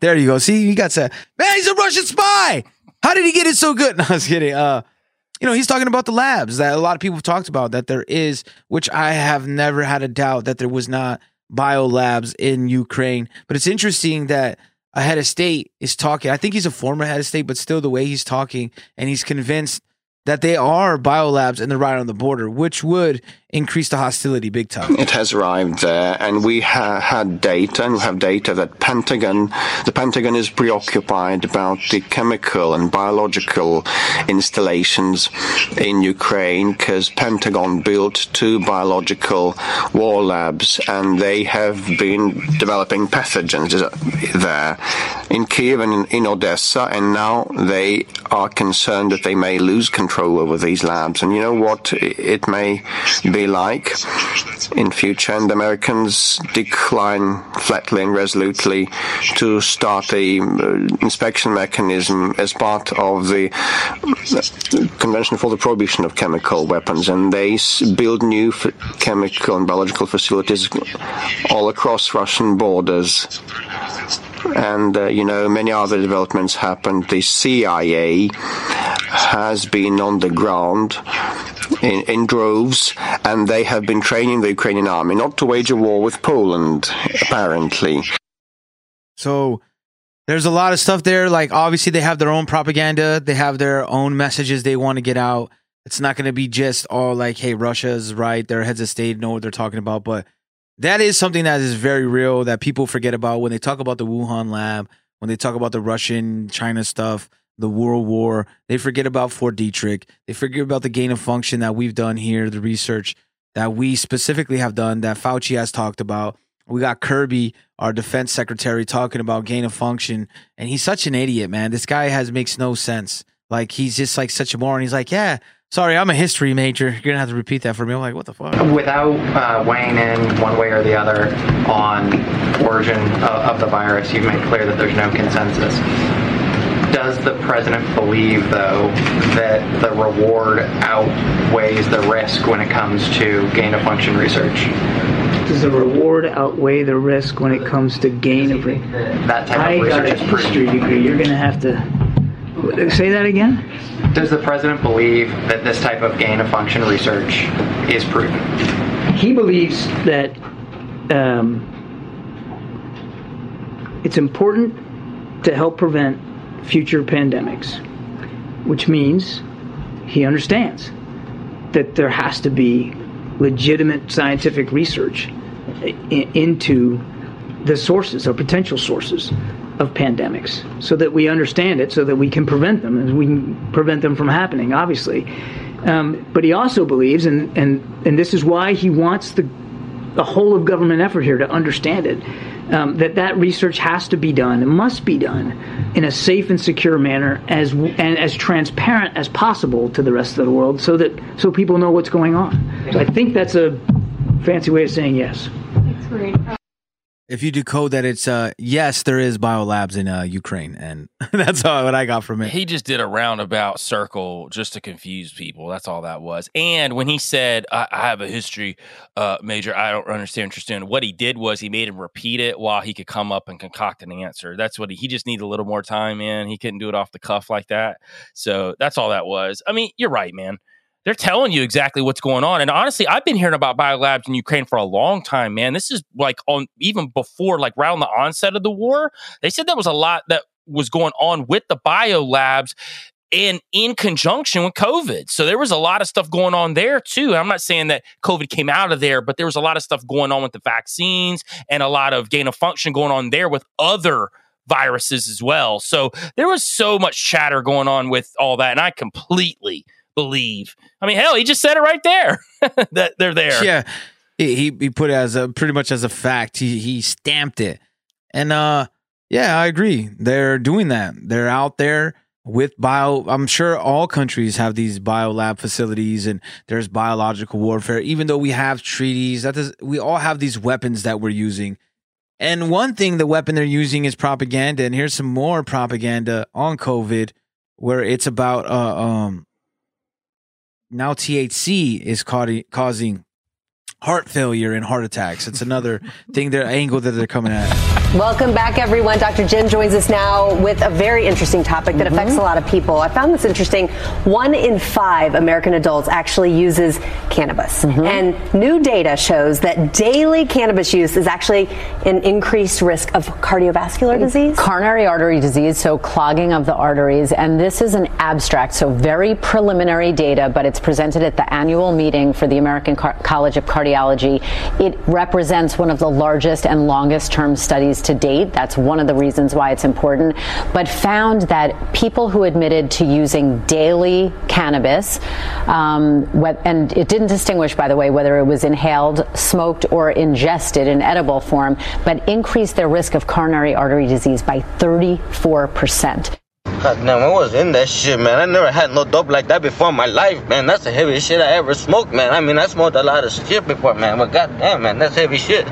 there. You go. See, he got to man. He's a Russian spy. How did he get it so good? No, I was kidding. Uh, you know, he's talking about the labs that a lot of people have talked about that there is, which I have never had a doubt that there was not bio labs in Ukraine. But it's interesting that a head of state is talking. I think he's a former head of state, but still the way he's talking and he's convinced that they are bio labs and they're right on the border, which would increased the hostility big time. It has arrived there, and we ha- had data, and we have data that Pentagon, the Pentagon is preoccupied about the chemical and biological installations in Ukraine because Pentagon built two biological war labs, and they have been developing pathogens there in Kiev and in, in Odessa, and now they are concerned that they may lose control over these labs. And you know what it may be like in future, and Americans decline flatly and resolutely to start a uh, inspection mechanism as part of the uh, Convention for the Prohibition of Chemical Weapons, and they build new chemical and biological facilities all across Russian borders and uh, you know many other developments happened. The CIA has been on the ground in, in droves, and they have been training the Ukrainian army not to wage a war with Poland, apparently. So there's a lot of stuff there. Like obviously they have their own propaganda, they have their own messages they want to get out. It's not going to be just all like, "Hey, Russia's right. Their heads of state know what they're talking about." But that is something that is very real that people forget about when they talk about the Wuhan lab, when they talk about the Russian China stuff, the World War. They forget about Fort Detrick. They forget about the gain of function that we've done here, the research that we specifically have done that Fauci has talked about. We got Kirby, our defense secretary, talking about gain of function, and he's such an idiot, man. This guy has makes no sense. Like he's just like such a moron. He's like, yeah, sorry, I'm a history major. You're gonna have to repeat that for me. I'm like, what the fuck? Without uh, weighing in one way or the other on origin of, of the virus, you've made clear that there's no consensus. Does the president believe, though, that the reward outweighs the risk when it comes to gain of function research? Does the reward outweigh the risk when it comes to gain of re- That type I of got research a is proven. history degree. You're going to have to say that again. Does the president believe that this type of gain of function research is proven? He believes that um, it's important to help prevent future pandemics, which means he understands that there has to be legitimate scientific research into the sources or potential sources of pandemics so that we understand it so that we can prevent them and we can prevent them from happening obviously. Um, but he also believes and, and, and this is why he wants the, the whole of government effort here to understand it um, that that research has to be done and must be done in a safe and secure manner as and as transparent as possible to the rest of the world so that so people know what's going on. So I think that's a fancy way of saying yes If you decode that, it's uh yes, there is biolabs in uh Ukraine, and that's all what I got from it. He just did a roundabout circle just to confuse people. That's all that was. And when he said, I, I have a history uh, major, I don't understand what. What he did was he made him repeat it while he could come up and concoct an answer. That's what he, he just needed a little more time in. He couldn't do it off the cuff like that. So that's all that was. I mean, you're right, man. They're telling you exactly what's going on. And honestly, I've been hearing about biolabs in Ukraine for a long time, man. This is like on even before, like around the onset of the war. They said there was a lot that was going on with the biolabs and in conjunction with COVID. So there was a lot of stuff going on there too. I'm not saying that COVID came out of there, but there was a lot of stuff going on with the vaccines and a lot of gain of function going on there with other viruses as well. So there was so much chatter going on with all that. And I completely believe. I mean, hell, he just said it right there that they're there. Yeah, he he put it as a pretty much as a fact. He he stamped it, and uh, yeah, I agree. They're doing that. They're out there with bio. I'm sure all countries have these bio lab facilities, and there's biological warfare. Even though we have treaties, that does we all have these weapons that we're using. And one thing, the weapon they're using is propaganda. And here's some more propaganda on COVID, where it's about uh, um now THC is ca- causing heart failure and heart attacks. It's another thing, their angle that they're coming at. Welcome back, everyone. Dr. Jen joins us now with a very interesting topic that affects a mm-hmm. lot of people. I found this interesting. One in five American adults actually uses cannabis. Mm-hmm. And new data shows that daily cannabis use is actually an increased risk of cardiovascular disease. Coronary artery disease, so clogging of the arteries. And this is an abstract, so very preliminary data, but it's presented at the annual meeting for the American Car- College of Cardiology. It represents one of the largest and longest term studies to date. That's one of the reasons why it's important. But found that people who admitted to using daily cannabis, um, and it didn't distinguish, by the way, whether it was inhaled, smoked, or ingested in edible form, but increased their risk of coronary artery disease by 34%. God damn, I was in that shit, man. I never had no dope like that before in my life, man. That's the heaviest shit I ever smoked, man. I mean, I smoked a lot of shit before, man, but god damn, man, that's heavy shit.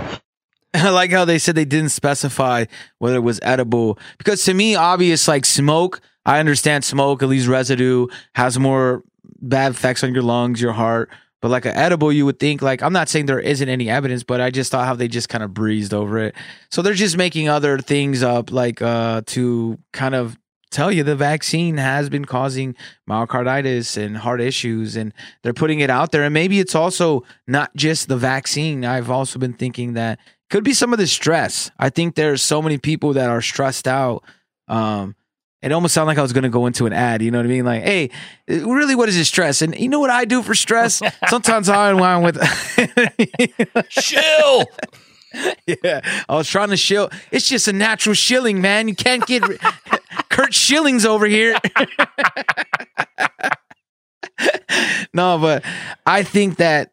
I like how they said they didn't specify whether it was edible because to me, obvious like smoke. I understand smoke, at least residue, has more bad effects on your lungs, your heart. But like an edible, you would think like I'm not saying there isn't any evidence, but I just thought how they just kind of breezed over it. So they're just making other things up, like uh to kind of tell you the vaccine has been causing myocarditis and heart issues and they're putting it out there and maybe it's also not just the vaccine i've also been thinking that could be some of the stress i think there's so many people that are stressed out um it almost sounded like I was going to go into an ad. You know what I mean? Like, hey, really, what is this stress? And you know what I do for stress? Sometimes I unwind with chill. yeah, I was trying to chill. It's just a natural shilling, man. You can't get Curt Schillings over here. no, but I think that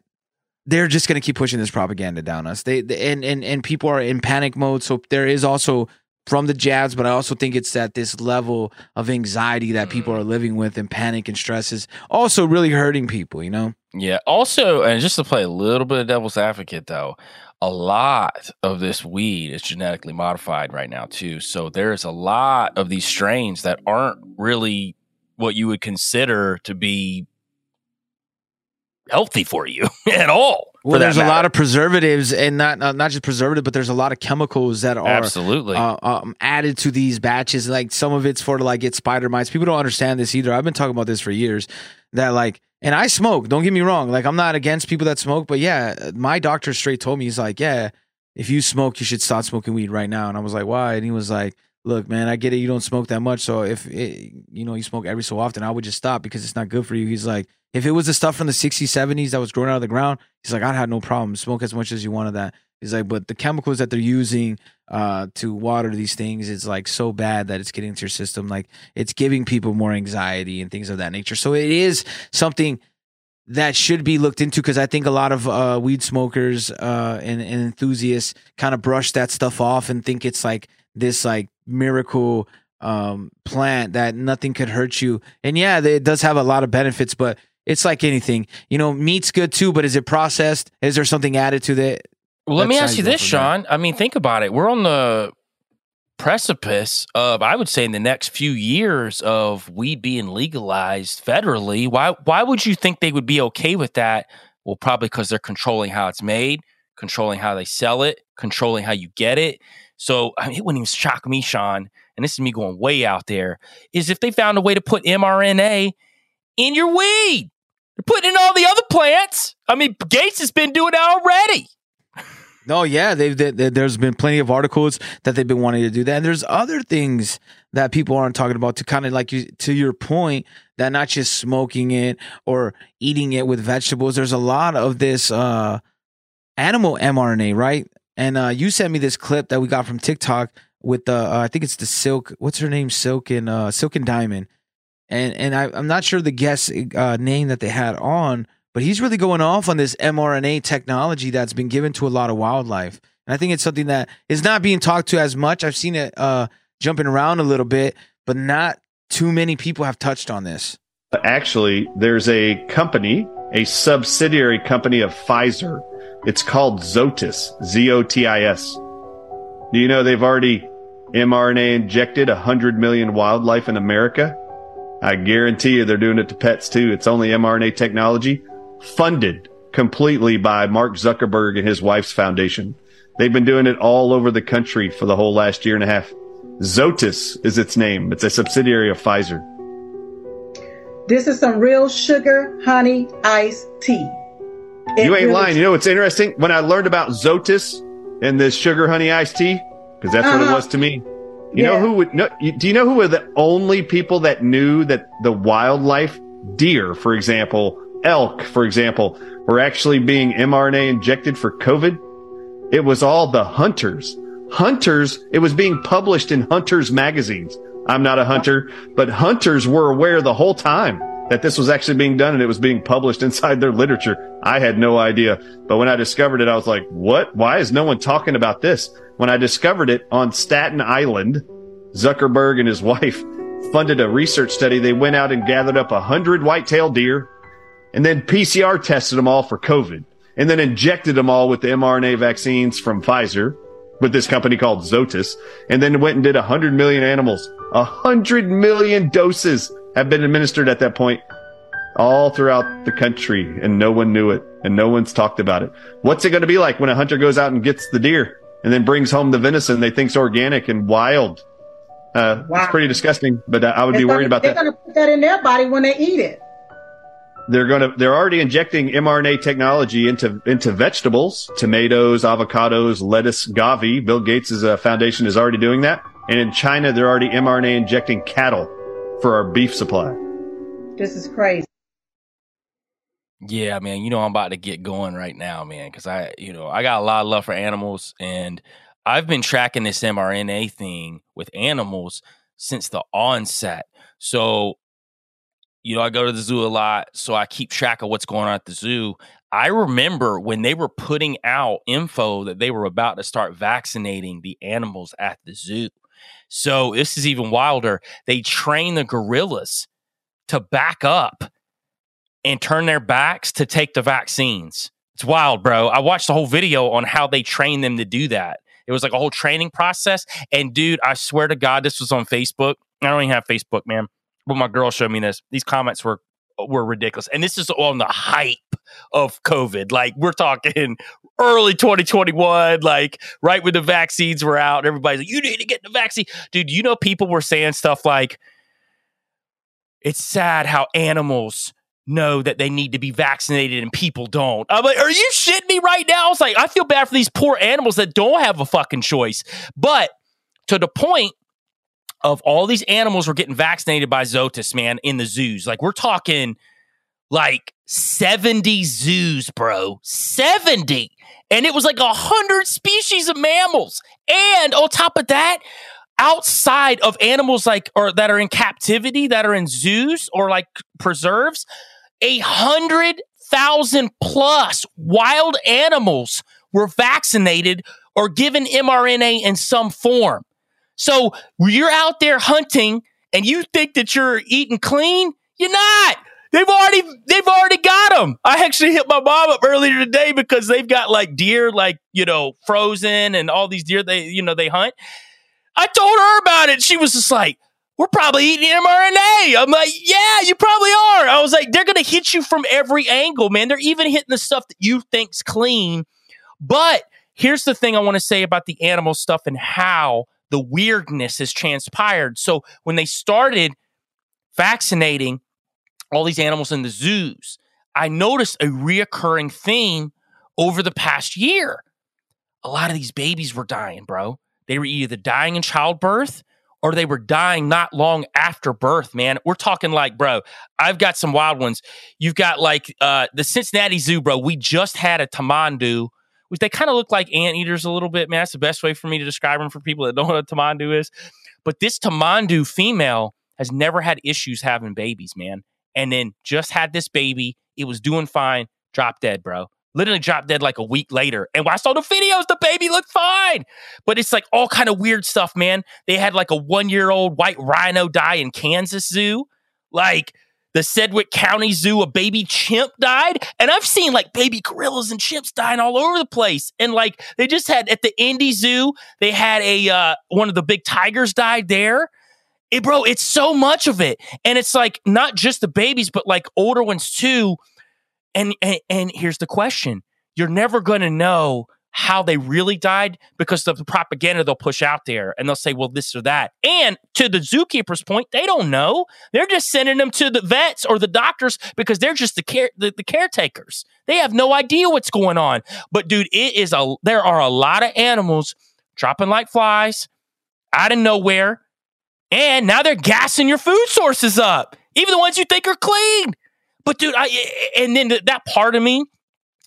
they're just going to keep pushing this propaganda down us. They, they and and and people are in panic mode. So there is also from the jabs, but I also think it's that this level of anxiety that people mm. are living with and panic and stress is also really hurting people. You know. Yeah. Also, and just to play a little bit of devil's advocate, though, a lot of this weed is genetically modified right now, too. So there's a lot of these strains that aren't really what you would consider to be healthy for you at all. Well, there's a lot of preservatives, and not uh, not just preservative, but there's a lot of chemicals that are Absolutely. uh, um, added to these batches. Like some of it's for to like get spider mites. People don't understand this either. I've been talking about this for years. That like, and I smoke. Don't get me wrong. Like I'm not against people that smoke, but yeah, my doctor straight told me he's like, yeah, if you smoke, you should stop smoking weed right now. And I was like, why? And he was like. Look, man, I get it. You don't smoke that much, so if it, you know you smoke every so often, I would just stop because it's not good for you. He's like, if it was the stuff from the 60s, 70s that was growing out of the ground, he's like, I'd have no problem. Smoke as much as you wanted that. He's like, but the chemicals that they're using uh, to water these things is like so bad that it's getting into your system. Like it's giving people more anxiety and things of that nature. So it is something that should be looked into because I think a lot of uh, weed smokers uh, and, and enthusiasts kind of brush that stuff off and think it's like this like miracle um, plant that nothing could hurt you. And yeah, it does have a lot of benefits, but it's like anything. You know, meat's good too, but is it processed? Is there something added to it? Well, let me ask you this. Sean. I mean, think about it. We're on the precipice of, I would say, in the next few years of weed being legalized federally. Why? Why would you think they would be okay with that? Well, probably because they're controlling how it's made, controlling how they sell it, controlling how you get it. So, I mean, it wouldn't even shock me, Sean. And this is me going way out there. Is if they found a way to put mRNA in your weed. Putting in all the other plants. I mean, Gates has been doing it already. No, yeah, they've they, they- there's been plenty of articles that they've been wanting to do that, and there's other things that people aren't talking about to kind of like you to your point that not just smoking it or eating it with vegetables. There's a lot of this uh, animal mRNA, right? And uh, you sent me this clip that we got from TikTok with the uh, I think it's the Silk. What's her name? Silk and uh, Silk and Diamond. And and I, I'm not sure the guest uh, name that they had on, but he's really going off on this mRNA technology that's been given to a lot of wildlife. And I think it's something that is not being talked to as much. I've seen it uh, jumping around a little bit, but not too many people have touched on this. Actually, there's a company, a subsidiary company of Pfizer. It's called Zotis, Z O T I S. Do you know they've already mRNA injected 100 million wildlife in America? I guarantee you they're doing it to pets too. It's only mRNA technology funded completely by Mark Zuckerberg and his wife's foundation. They've been doing it all over the country for the whole last year and a half. Zoetis is its name. It's a subsidiary of Pfizer. This is some real sugar honey iced tea. It you ain't really- lying. You know what's interesting? When I learned about Zoetis and this sugar honey iced tea, because that's what it Uh-huh. was to me. You know who would? No, you, do you know who were the only people that knew that the wildlife, deer, for example, elk, for example, were actually being mRNA injected for COVID? It was all the hunters. Hunters. It was being published in hunters magazines. I'm not a hunter, but hunters were aware the whole time that this was actually being done and it was being published inside their literature. I had no idea. But when I discovered it, I was like, what? Why is no one talking about this? When I discovered it on Staten Island, Zuckerberg and his wife funded a research study. They went out and gathered up a hundred white-tailed deer and then PCR tested them all for COVID and then injected them all with the mRNA vaccines from Pfizer with this company called Zoetis and then went and did a hundred million animals. A hundred million doses have been administered at that point all throughout the country and no one knew it and no one's talked about it. What's it going to be like when a hunter goes out and gets the deer and then brings home the venison they think's organic and wild? Uh, Wow. It's pretty disgusting, but uh, I would be They're worried gonna- about they're that. going to put that in their body when they eat it. They're gonna they're already injecting mRNA technology into into vegetables, tomatoes, avocados, lettuce, Gavi. Bill Gates' uh, foundation is already doing that, and in China they're already mRNA injecting cattle for our beef supply. This is crazy. Yeah, man. You know I'm about to get going right now, man, because I, you know, I got a lot of love for animals, and I've been tracking this mRNA thing with animals since the onset. So, you know, I go to the zoo a lot, so I keep track of what's going on at the zoo. I remember when they were putting out info that they were about to start vaccinating the animals at the zoo. So this is even wilder. They train the gorillas to back up and turn their backs to take the vaccines. It's wild, bro. I watched the whole video on how they train them to do that. It was like a whole training process. And dude, I swear to God, this was on Facebook. I don't even have Facebook, man. But my girl showed me this. These comments were were ridiculous. And this is on the hype of COVID. Like we're talking early 2021, like right when the vaccines were out. Everybody's like, you need to get the vaccine. Dude, you know, people were saying stuff like, it's sad how animals know that they need to be vaccinated and people don't. I'm like, are you shitting me right now? I was like, I feel bad for these poor animals that don't have a fucking choice. But to the point of all these animals were getting vaccinated by Zoetis, man, in the zoos. Like we're talking like 70 zoos, bro. 70. And it was like a hundred species of mammals. And on top of that, outside of animals like or that are in captivity, that are in zoos or like preserves, a hundred thousand plus wild animals were vaccinated or given mRNA in some form. So you're out there hunting and you think that you're eating clean, you're not. They've already they've already got them. I actually hit my mom up earlier today because they've got like deer like, you know, frozen and all these deer they you know they hunt. I told her about it. She was just like, "We're probably eating mRNA." I'm like, "Yeah, you probably are." I was like, "They're going to hit you from every angle, man. They're even hitting the stuff that you think's clean." But here's the thing I want to say about the animal stuff and how the weirdness has transpired. So when they started vaccinating all these animals in the zoos, I noticed a reoccurring theme over the past year. A lot of these babies were dying, bro. They were either dying in childbirth or they were dying not long after birth, man. We're talking like, bro, I've got some wild ones. You've got like uh, the Cincinnati Zoo, bro. We just had a tamandu, which they kind of look like anteaters a little bit, man. That's the best way for me to describe them for people that don't know what a tamandu is. But this tamandu female has never had issues having babies, man. And then just had this baby. It was doing fine. Dropped dead, bro. Literally dropped dead like a week later. And when I saw the videos, the baby looked fine. But it's like all kind of weird stuff, man. They had like a one year old white rhino die in Kansas Zoo. Like the Sedgwick County Zoo, a baby chimp died. And I've seen like baby gorillas and chimps dying all over the place. And like they just had at the Indy Zoo, they had a uh, one of the big tigers died there. It, bro, it's so much of it. And it's like not just the babies, but like older ones too. And and, and here's the question. You're never gonna know how they really died because of the propaganda they'll push out there and they'll say, well, this or that. And to the zookeeper's point, they don't know. They're just sending them to the vets or the doctors because they're just the care the, the caretakers. They have no idea what's going on. But dude, it is a there are a lot of animals dropping like flies out of nowhere. And now they're gassing your food sources up, even the ones you think are clean. But dude, I and then that part of me,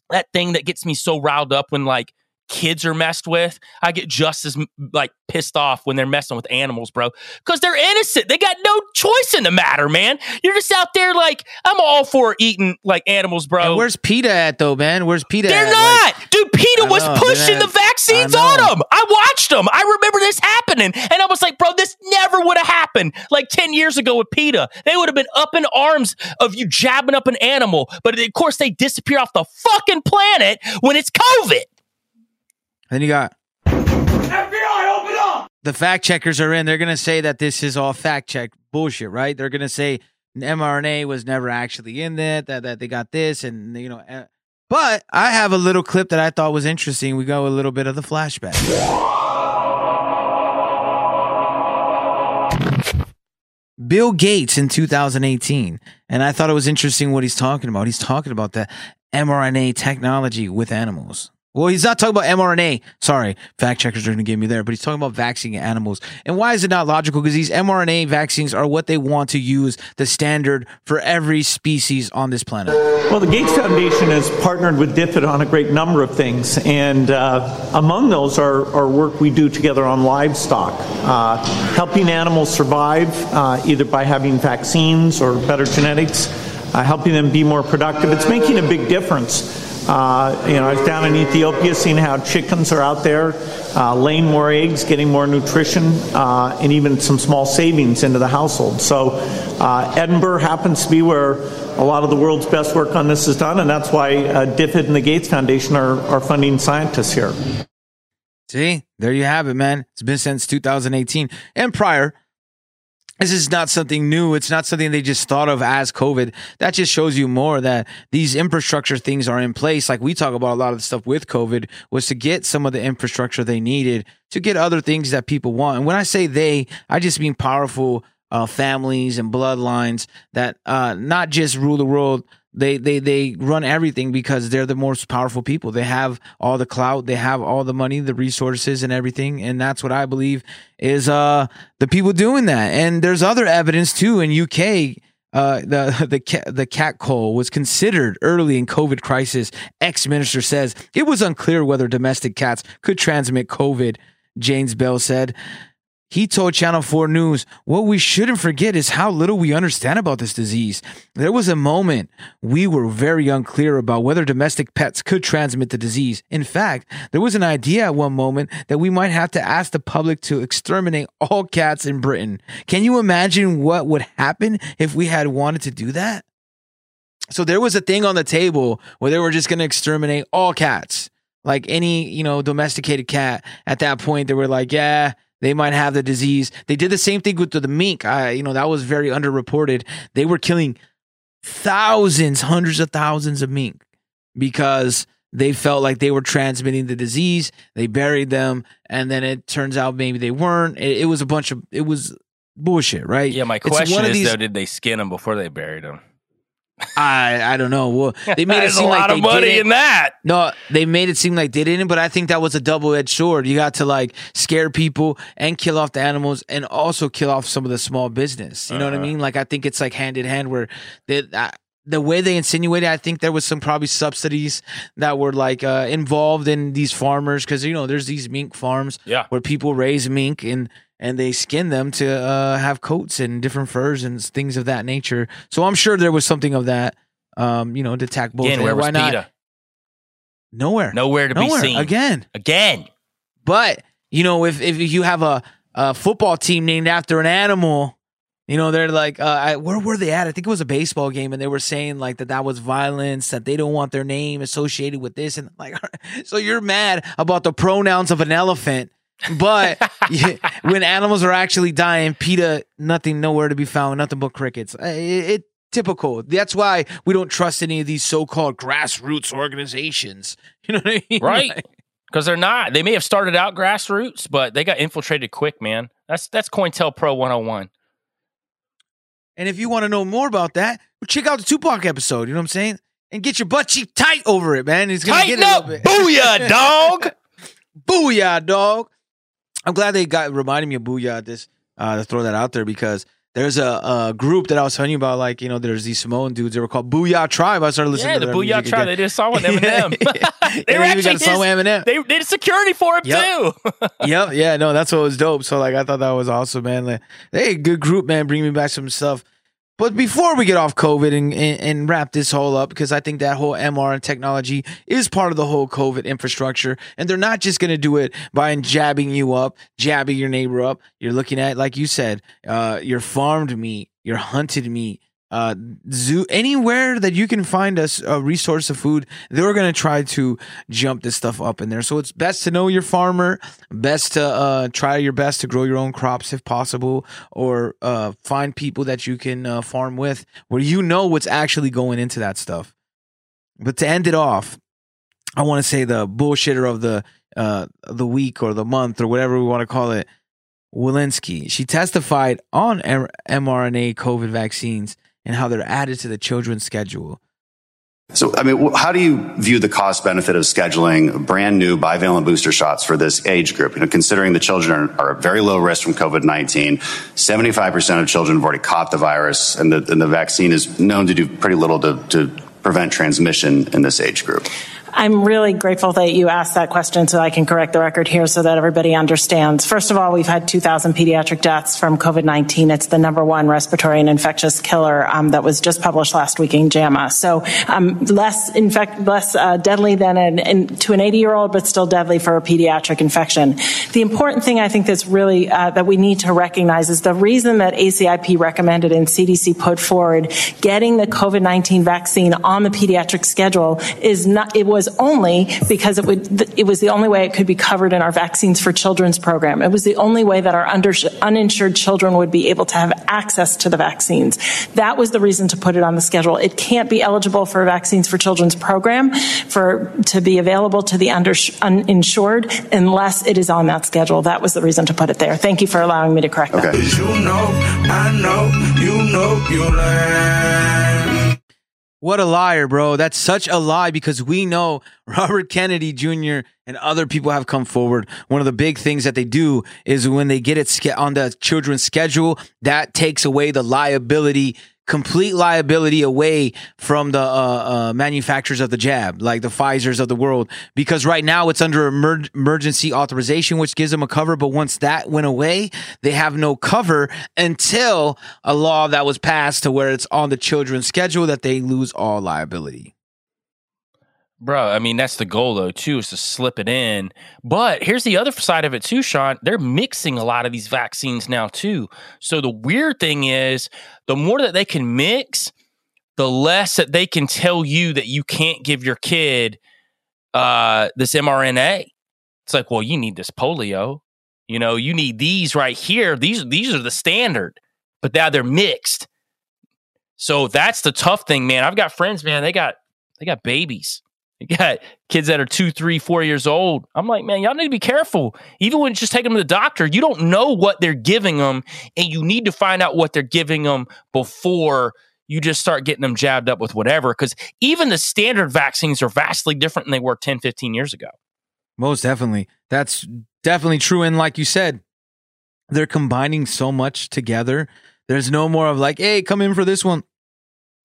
that thing that gets me so riled up when like kids are messed with, I get just as like pissed off when they're messing with animals, bro, because they're innocent. They got no choice in the matter, man. You're just out there like I'm all for eating like animals, bro. And where's PETA at though, man? Where's PETA? They're at? not, Like, dude. PETA was know, pushing the vaccines on them. I watched them. I remember this happening, and I was like, bro, this never would have happened like ten years ago with PETA. They would have been up in arms of you jabbing up an animal, but of course they disappear off the fucking planet when it's COVID. Then you got FBI, open up. The fact checkers are in. They're gonna say that this is all fact check bullshit, right? They're gonna say mRNA was never actually in that. That that they got this, and you know. eh. But I have a little clip that I thought was interesting. We go a little bit of the flashback. Bill Gates in 2018, and I thought it was interesting what he's talking about. He's talking about the mRNA technology with animals. Well, he's not talking about mRNA. Sorry, fact checkers are going to get me there, but he's talking about vaccinating animals. And why is it not logical? Because these mRNA vaccines are what they want to use, the standard for every species on this planet. Well, the Gates Foundation has partnered with DFID on a great number of things, and uh, among those are, are work we do together on livestock, uh, helping animals survive uh, either by having vaccines or better genetics, uh, helping them be more productive. It's making a big difference. Uh, you know, I was down in Ethiopia seeing how chickens are out there uh, laying more eggs, getting more nutrition, uh, and even some small savings into the household. So, uh, Edinburgh happens to be where a lot of the world's best work on this is done, and that's why uh, DFID and the Gates Foundation are, are funding scientists here. See, there you have it, man. It's been since 2018 and prior. This is not something new. It's not something they just thought of as COVID. That just shows you more that these infrastructure things are in place. Like we talk about a lot of the stuff with COVID was to get some of the infrastructure they needed to get other things that people want. And when I say they, I just mean powerful uh, families and bloodlines that uh, not just rule the world. They they they run everything because they're the most powerful people. They have all the clout, they have all the money, the resources, and everything. And that's what I believe is uh the people doing that. And there's other evidence too in UK. Uh, the the the cat call was considered early in COVID crisis. Ex minister says it was unclear whether domestic cats could transmit COVID. James Bethell said. He told Channel 4 News, What we shouldn't forget is how little we understand about this disease. There was a moment we were very unclear about whether domestic pets could transmit the disease. In fact, there was an idea at one moment that we might have to ask the public to exterminate all cats in Britain. Can you imagine what would happen if we had wanted to do that? So there was a thing on the table where they were just going to exterminate all cats. Like any, you know, domesticated cat. At that point, they were like, yeah, they might have the disease. They did the same thing with the, the mink. I, you know, that was very underreported. They were killing thousands, hundreds of thousands of mink because they felt like they were transmitting the disease. They buried them, and then it turns out maybe they weren't. It, it was a bunch of it was bullshit, right? Yeah, my question one of is these- though, did they skin them before they buried them? I I don't know. Well, they made it There's a seem like lot of they money didn't. in that. No, they made it seem like they didn't, but I think that was a double edged sword. You got to like scare people and kill off the animals, and also kill off some of the small business. You know what I Uh-huh. mean? Like I think it's like hand in hand where they. Uh, the way they insinuated, I think there was some probably subsidies that were like uh, involved in these farmers because you know there's these mink farms Yeah. where people raise mink and and they skin them to uh, have coats and different furs and things of that nature. So I'm sure there was something of that, um, you know, to attack both. Again, where was why not? PETA? Nowhere. Nowhere to be seen. Again. Again. But you know, if if you have a, a football team named after an animal, you know, they're like, uh, I, where were they at? I think it was a baseball game, and they were saying like that that was violence, that they don't want their name associated with this, and like, so you're mad about the pronouns of an elephant. But when animals are actually dying, PETA, nothing, nowhere to be found, nothing but crickets. It, it typical. That's why we don't trust any of these so-called grassroots organizations. You know what I mean? Right. Because they're not. They may have started out grassroots, but they got infiltrated quick, man. That's that's COINTELPRO 101. And if you want to know more about that, check out the Tupac episode. You know what I'm saying? And get your butt cheek tight over it, man. It's gonna Tighten get a up, booyah, dog. booyah, dog. I'm glad they got reminded me of booyah. This uh, to throw that out there because there's a, a group that I was telling you about. Like you know, there's these Samoan dudes. They were called Booyah Tribe. I started listening to them. Yeah, to the Booyah Tribe. again. They did a song with Eminem. they were actually a song with his- Eminem. They did security for him Yep. too. yep, yeah, no, that's what was dope. So like, I thought that was awesome, man. Like, hey, good group, man. Bring me back some stuff. But before we get off COVID and, and, and wrap this whole up, because I think that whole mRNA technology is part of the whole COVID infrastructure, and they're not just going to do it by jabbing you up, jabbing your neighbor up. You're looking at, like you said, uh, your farmed meat, your hunted meat, uh, zoo, anywhere that you can find us a resource of food, they're going to try to jump this stuff up in there. So it's best to know your farmer, best to uh, try your best to grow your own crops if possible, or uh, find people that you can uh, farm with where you know what's actually going into that stuff. But to end it off, I want to say the bullshitter of the uh, the week or the month or whatever we want to call it, Walensky. She testified on mRNA COVID vaccines and how they're added to the children's schedule. So, I mean, how do you view the cost benefit of scheduling brand new bivalent booster shots for this age group? You know, considering the children are, at very low risk from COVID 19, 75% of children have already caught the virus, and the, and the vaccine is known to do pretty little to, to prevent transmission in this age group. I'm really grateful that you asked that question so I can correct the record here so that everybody understands. First of all, we've had 2,000 pediatric deaths from COVID 19. It's the number one respiratory and infectious killer um, that was just published last week in JAMA. So um, less infect, less uh, deadly than an, in, to an 80 year old, but still deadly for a pediatric infection. The important thing I think that's really uh, that we need to recognize is the reason that ACIP recommended and CDC put forward getting the COVID 19 vaccine on the pediatric schedule is not, it was only because it would, it was the only way it could be covered in our Vaccines for Children's program. It was the only way that our under, uninsured children would be able to have access to the vaccines. That was the reason to put it on the schedule. It can't be eligible for Vaccines for Children's program for, to be available to the under, uninsured unless it is on that schedule. That was the reason to put it there. Thank you for allowing me to correct that. You know, What a liar, bro. That's such a lie because we know Robert Kennedy Jr. and other people have come forward. One of the big things that they do is when they get it on the children's schedule, that takes away the liability, complete liability away from the uh, uh, manufacturers of the jab, like the Pfizer's of the world. Because right now it's under emer- emergency authorization, which gives them a cover. But once that went away, they have no cover until a law that was passed to where it's on the children's schedule that they lose all liability. Bro, I mean, that's the goal, though, too, is to slip it in. But here's the other side of it, too, Sean. They're mixing a lot of these vaccines now, too. So the weird thing is, the more that they can mix, the less that they can tell you that you can't give your kid uh, this mRNA. It's like, well, you need this polio. You know, you need these right here. These these are the standard, but now they're mixed. So that's the tough thing, man. I've got friends, man. They got they got babies. They got kids that are two, three, four years old. I'm like, man, y'all need to be careful. Even when you just taking them to the doctor, you don't know what they're giving them, and you need to find out what they're giving them before you just start getting them jabbed up with whatever. Because even the standard vaccines are vastly different than they were 10, 15 years ago. Most definitely. That's definitely true. And like you said, they're combining so much together. There's no more of like, hey, come in for this one.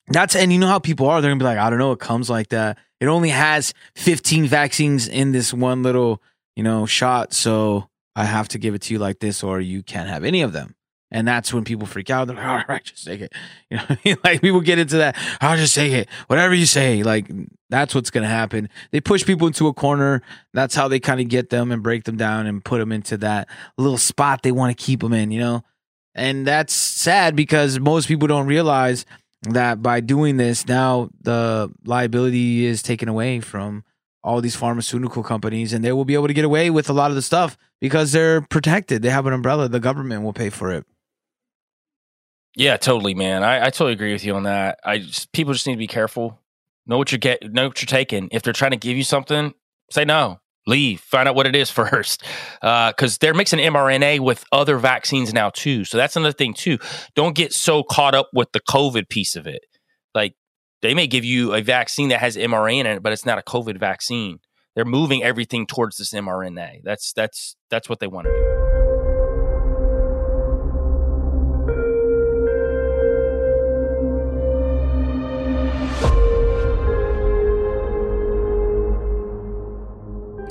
That's and you know how people are. They're gonna be like, I don't know, it comes like that. It only has 15 vaccines in this one little, you know, shot. So I have to give it to you like this, or you can't have any of them. And that's when people freak out. They're like, all right, just take it. You know, like people get into that. I'll just take it. Whatever you say. Like that's what's gonna happen. They push people into a corner. That's how they kind of get them and break them down and put them into that little spot they want to keep them in. You know, and that's sad because most people don't realize that by doing this, now the liability is taken away from all these pharmaceutical companies, and they will be able to get away with a lot of the stuff because they're protected. They have an umbrella. The government will pay for it. Yeah, totally, man. I, I totally agree with you on that. I just people just need to be careful. Know what you get. Know what you're taking. If they're trying to give you something, say no. Leave, find out what it is first, uh, because they're mixing mRNA with other vaccines now too. So that's another thing too. Don't get so caught up with the COVID piece of it. Like they may give you a vaccine that has mRNA in it, but it's not a COVID vaccine. They're moving everything towards this mRNA. That's that's that's what they want to do.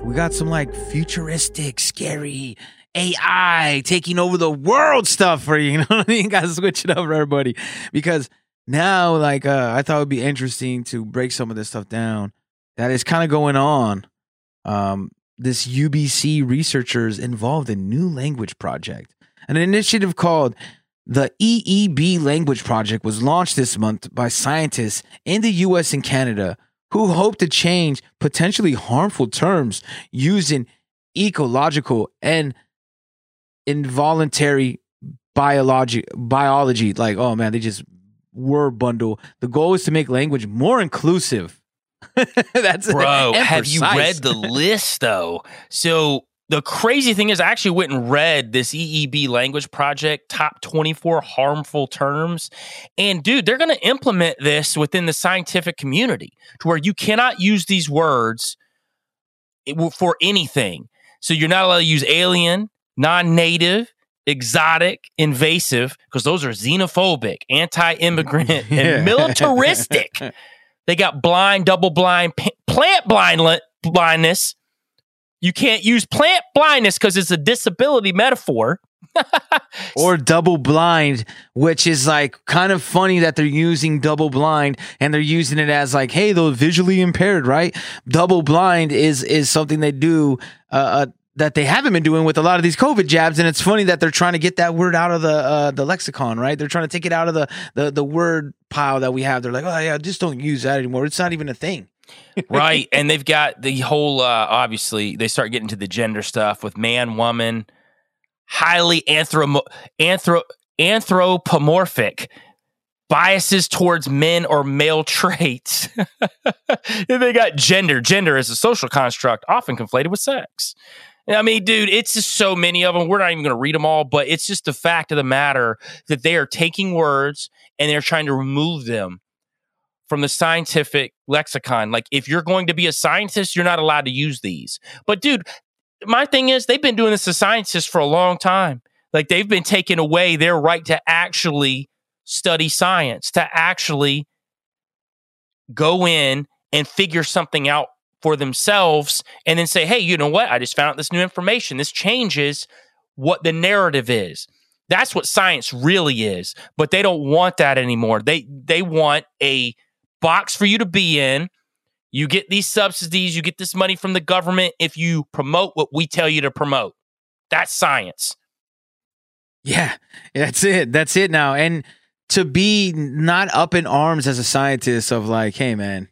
We got some like futuristic, scary AI taking over the world stuff for you. You know what I mean? Got to switch it up for everybody because now, like, uh, I thought it would be interesting to break some of this stuff down that is kind of going on. Um, this UBC researchers involved in new language project, an initiative called the EEB Language Project was launched this month by scientists in the US and Canada who hope to change potentially harmful terms using ecological and involuntary biology biology. Like oh man they just word bundle. The goal is to make language more inclusive. That's Bro, have you read the list though? So the crazy thing is, I actually went and read this EEB language project top 24 harmful terms. And dude, they're going to implement this within the scientific community to where you cannot use these words for anything. So you're not allowed to use alien, non native, exotic, invasive, because those are xenophobic, anti immigrant, and militaristic. They got blind, double blind, plant blind, blindness. You can't use plant blindness because it's a disability metaphor. or double blind, which is like kind of funny that they're using double blind and they're using it as like, hey, they're visually impaired, right? Double blind is is something they do uh, uh, that they haven't been doing with a lot of these COVID jabs, and it's funny that they're trying to get that word out of the uh, the lexicon, right? They're trying to take it out of the, the the word pile that we have. They're like, oh yeah, just don't use that anymore. It's not even a thing. Right. And they've got the whole, uh, obviously, they start getting to the gender stuff with man, woman, highly anthro- anthro- anthropomorphic biases towards men or male traits. and they got gender. Gender is a social construct often conflated with sex. I mean, dude, it's just so many of them. We're not even going to read them all, but it's just the fact of the matter that they are taking words and they're trying to remove them from the scientific lexicon. Like, if you're going to be a scientist, you're not allowed to use these. But, dude, my thing is, they've been doing this to scientists for a long time. Like, they've been taking away their right to actually study science, to actually go in and figure something out for themselves and then say, hey, you know what? I just found out this new information. This changes what the narrative is. That's what science really is. But they don't want that anymore. They they want a box for you to be in. You get these subsidies, you get this money from the government if you promote what we tell you to promote. That's science. Yeah, that's it. That's it now. And to be not up in arms as a scientist of like, hey man,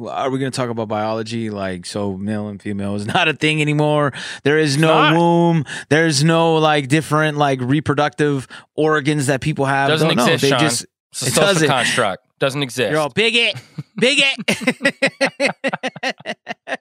are we going to talk about biology? Like, so male and female is not a thing anymore. There is no not. womb. There's no like different like reproductive organs that people have. Doesn't exist, they Sean. just It's a it social doesn't. construct. Doesn't exist. You're all bigot, bigot,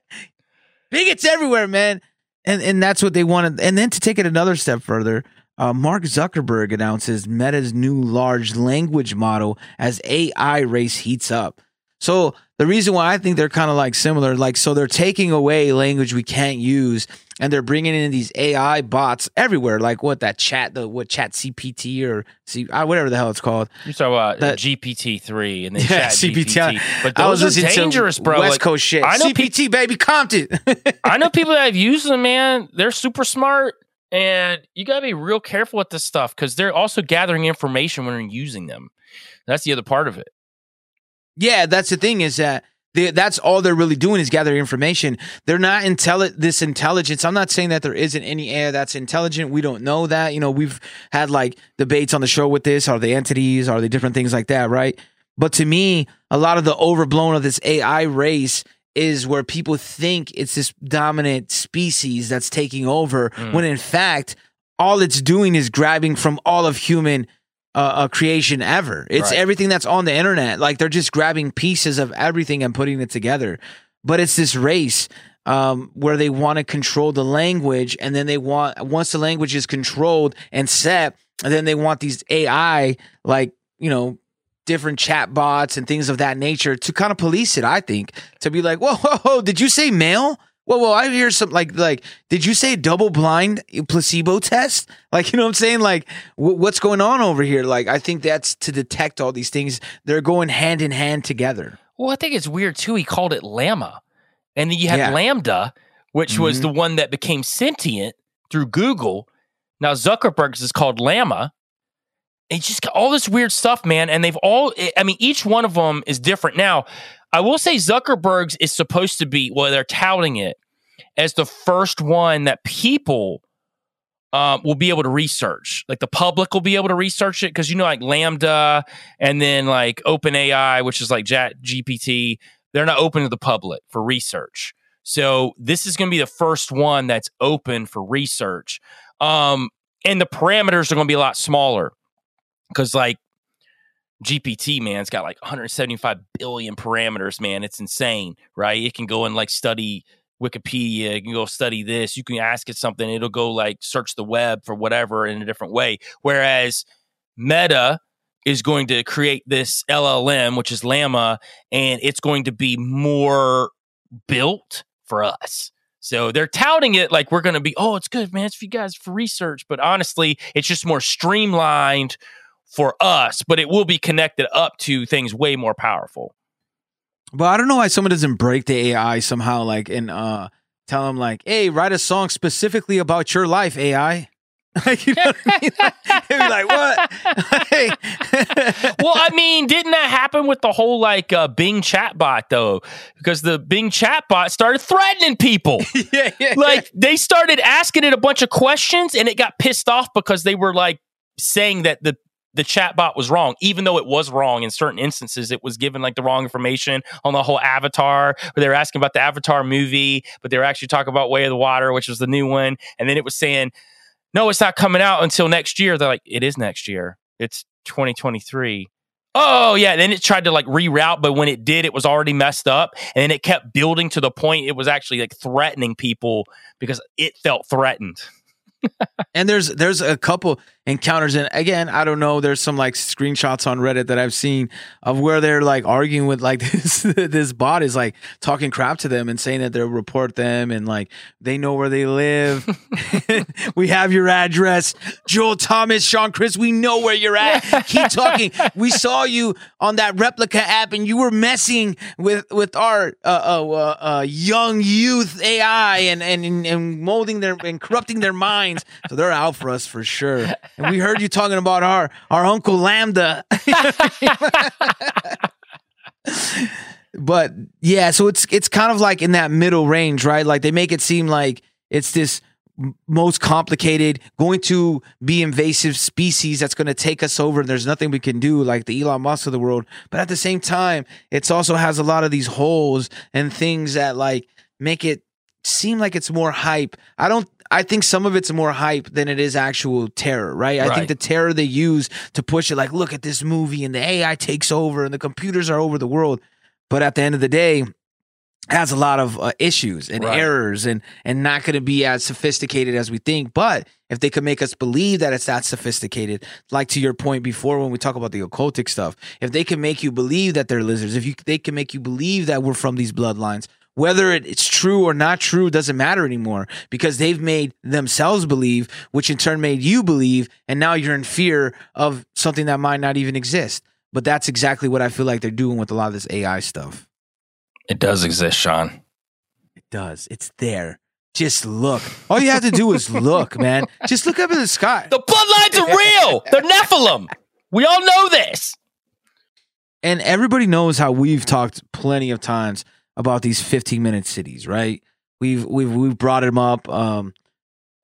bigots everywhere, man. And and that's what they wanted. And then to take it another step further, uh, Mark Zuckerberg announces Meta's new large language model as AI race heats up. So the reason why I think they're kind of like similar, like so they're taking away language we can't use, and they're bringing in these AI bots everywhere, like what that chat, the what Chat CPT or C, uh, whatever the hell it's called. So about That- GPT three and then Yeah, Chat CPT. GPT. But I was those are dangerous, bro. West Like, Coast shit. I know CPT, baby, Compton. I know people that have used them, man. They're super smart, and you gotta be real careful with this stuff because they're also gathering information when you're using them. That's the other part of it. Yeah, that's the thing is that they, that's all they're really doing is gathering information. They're not intelli- this intelligence. I'm not saying that there isn't any AI that's intelligent. We don't know that. You know, we've had like debates on the show with this. Are they entities? Are they different things like that? Right. But to me, a lot of the overblown of this AI race is where people think it's this dominant species that's taking over, Mm. when in fact, all it's doing is grabbing from all of human uh, uh, creation ever. It's Right. everything that's on the internet. Like they're just grabbing pieces of everything and putting it together. But it's this race. um, where they want to control the language, and then they want once the language is controlled and set, and then they want these AI like you know different chat bots and things of that nature to kind of police it. I think to be like, whoa, whoa, whoa did you say male? Whoa, whoa, I hear some like like did you say double blind placebo test? Like you know what I'm saying? Like w- what's going on over here? Like I think that's to detect all these things. They're going hand in hand together. Well, I think it's weird too. He called it Llama. And then you had Yeah. LaMDA, which was Mhm. the one that became sentient through Google. Now Zuckerberg's is called Llama. It's just got all this weird stuff, man. And they've all, I mean, each one of them is different. Now, I will say Zuckerberg's is supposed to be, well, they're touting it as the first one that people um, will be able to research. Like the public will be able to research it because you know, like LaMDA and then like OpenAI, which is like Chat GPT, they're not open to the public for research. So this is going to be the first one that's open for research. Um, and the parameters are going to be a lot smaller because like GPT, man, it's got like 175 billion parameters, man. It's insane, right? It can go and like study Wikipedia, it can go study this. You can ask it something, it'll go like search the web for whatever in a different way. Whereas Meta is going to create this LLM, which is Llama, and it's going to be more built for us. So they're touting it like we're going to be, oh, it's good, man. It's for you guys for research. But honestly, it's just more streamlined for us, but it will be connected up to things way more powerful. But I don't know why someone doesn't break the AI somehow, like and uh tell them like, "Hey, write a song specifically about your life, AI." like you know what I mean? Be like, "What?" well, I mean, didn't that happen with the whole like uh, Bing chatbot though? Because the Bing chatbot started threatening people. yeah, yeah. Like they started asking it a bunch of questions, and it got pissed off because they were like saying that the the chatbot was wrong, even though it was wrong in certain instances. It was given like the wrong information on the whole Avatar, they were asking about the Avatar movie, but they were actually talking about Way of the Water, which was the new one, and then it was saying, "No, it's not coming out until next year." They're like, "It is next year. It's 2023." Oh yeah, then it tried to like reroute, but when it did, it was already messed up, and then it kept building to the point it was actually like threatening people because it felt threatened. and there's there's a couple encounters. And again i don't know there's some like screenshots on reddit that i've seen of where they're like arguing with like this this bot is like talking crap to them and saying that they'll report them and like they know where they live. We have your address. Joel thomas sean chris we know where you're at. Keep talking. We saw you on that Replika app and you were messing with with our uh, uh, uh, uh, young youth ai and, and and molding their and corrupting their minds. So they're out for us for sure and we heard you talking about our our uncle LaMDA. but yeah, so it's it's kind of like in that middle range, right? Like they make it seem like it's this most complicated, going to be invasive species that's going to take us over, and there's nothing we can do, like the Elon Musk of the world. But at the same time, it's also has a lot of these holes and things that like make it seem like it's more hype. I don't I think some of it's more hype than it is actual terror, right? I Right. think the terror they use to push it like look at this movie and the AI takes over and the computers are over the world. But at the end of the day, has a lot of uh, issues and Right. errors and and not going to be as sophisticated as we think but if they could make us believe that it's that sophisticated like to your point before when we talk about the occultic stuff if they can make you believe that they're lizards if you they can make you believe that we're from these bloodlines whether it's true or not true doesn't matter anymore because they've made themselves believe which in turn made you believe and now you're in fear of something that might not even exist but that's exactly what i feel like they're doing with a lot of this ai stuff It does exist, Sean. it does. It's there. Just look. All you have to do is look, man. Just look up in the sky. The bloodlines are real. They're Nephilim. We all know this. And everybody knows how we've talked plenty of times about these 15 minute cities, right? We've we've we've brought them up um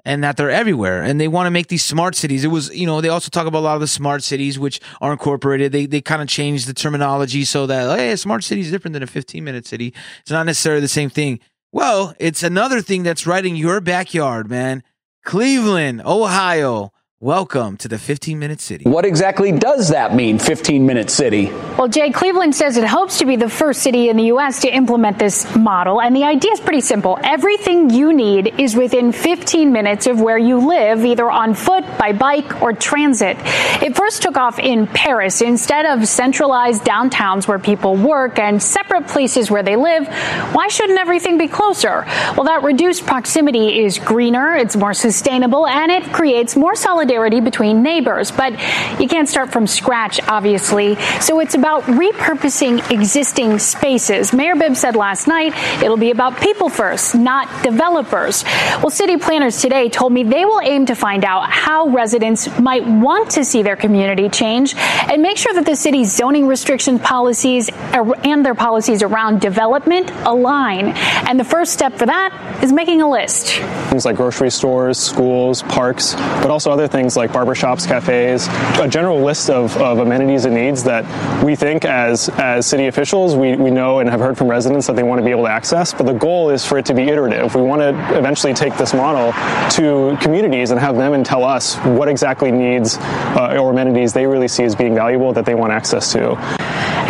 and that they're everywhere and they want to make these smart cities. It was, you know, they also talk about a lot of the smart cities which are incorporated. They they kind of change the terminology so that hey, a smart city is different than a 15 minute city. It's not necessarily the same thing. Well, it's another thing that's right in your backyard, man. Cleveland, Ohio. Welcome to the 15 minute city. What exactly does that mean, 15 minute city? Well, Jay Cleveland says it hopes to be the first city in the U.S. to implement this model. And the idea is pretty simple. Everything you need is within 15 minutes of where you live, either on foot, by bike, or transit. It first took off in Paris. Instead of centralized downtowns where people work and separate places where they live, why shouldn't everything be closer? Well, that reduced proximity is greener, it's more sustainable, and it creates more solidarity between neighbors. But you can't start from scratch, obviously. So it's about repurposing existing spaces. Mayor Bibb said last night it'll be about people first, not developers. Well, city planners today told me they will aim to find out how residents might want to see their community change and make sure that the city's zoning restriction policies and their policies around development align. And the first step for that is making a list. Things like grocery stores, schools, parks, but also other things like barbershops, cafes, a general list of, of amenities and needs that we think as, as city officials, we, we know and have heard from residents that they want to be able to access. But the goal is for it to be iterative. We want to eventually take this model to communities and have them and tell us what exactly needs uh, or amenities they really see as being valuable that they want access to.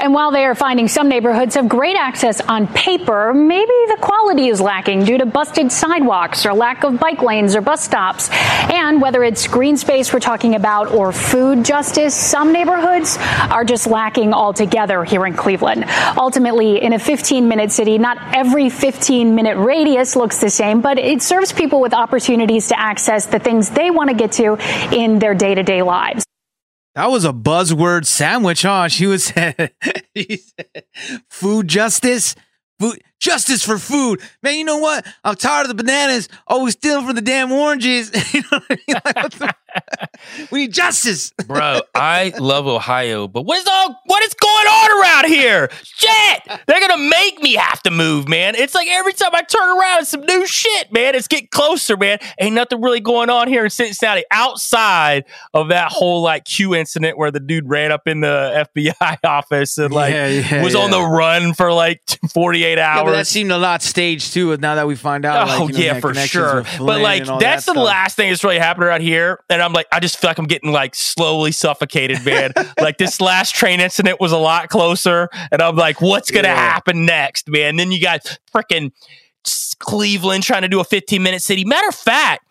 And while they are finding some neighborhoods have great access on paper, maybe the quality is lacking due to busted sidewalks or lack of bike lanes or bus stops. And whether it's green space we're talking about or food justice, some neighborhoods are just lacking altogether here in Cleveland. Ultimately, in a 15 minute city, not every 15 minute radius looks the same, but it serves people with opportunities to access the things they want to get to in their day to day lives. That was a buzzword sandwich, huh? She was said, food justice, food justice for food. Man, you know what? I'm tired of the bananas always stealing from the damn oranges. you know I mean? Like, the- we need justice, bro. I love Ohio, but what is all what is going on around here? Shit, they're gonna make me have to move, man. It's like every time I turn around, it's some new shit, man. It's getting closer, man. Ain't nothing really going on here in Cincinnati outside of that whole like Q incident where the dude ran up in the FBI office and like Yeah, yeah, was on the run for like 48 Yeah, hours. But that seemed a lot staged too. Now that we find out, like, oh you know, yeah, for sure. But like that's that the last thing that's really happened around here, and I'm like, I just feel like I'm getting like slowly suffocated, man. like this last train incident was a lot closer, and I'm like, what's gonna Yeah. happen next, man? then you got freaking Cleveland trying to do a 15 minute city. Matter of fact.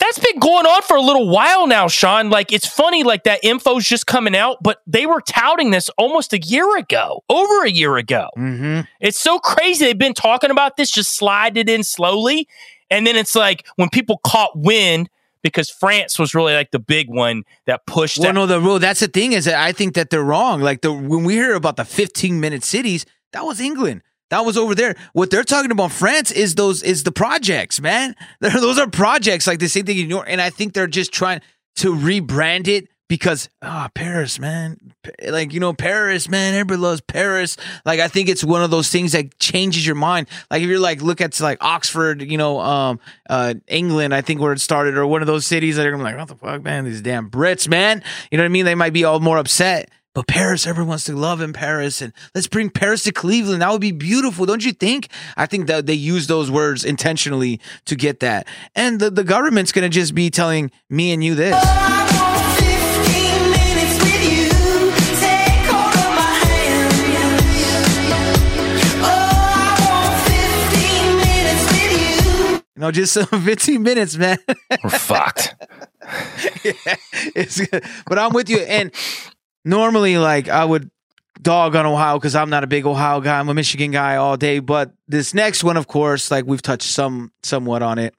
That's been going on for a little while now, Sean. Like, it's funny, like, that info's just coming out, but they were touting this almost a year ago, over a year ago. Mm-hmm. It's so crazy. They've been talking about this, just slide it in slowly. And then it's like when people caught wind, because France was really like the big one that pushed Well, that. no, the rule. That's the thing is that I think that they're wrong. Like the when we hear about the 15 minute cities, that was England. That was over there. What they're talking about France is those is the projects, man. Those are projects like the same thing in New York, and I think they're just trying to rebrand it because ah Paris, man, like you know Paris, man. Everybody loves Paris. Like I think it's one of those things that changes your mind. Like if you're like look at like Oxford, you know, um, uh, England, I think where it started, or one of those cities that are gonna be like, what the fuck, man, these damn Brits, man. You know what I mean? They might be all more upset. But Paris, everyone wants to love in Paris, and let's bring Paris to Cleveland. That would be beautiful, don't you think? I think that they use those words intentionally to get that. And the, the government's gonna just be telling me and you this. You know, just some 15 minutes, man. We're fucked. yeah, it's good. But I'm with you. And normally, like, I would dog on Ohio because I'm not a big Ohio guy. I'm a Michigan guy all day. But this next one, of course, like we've touched some somewhat on it.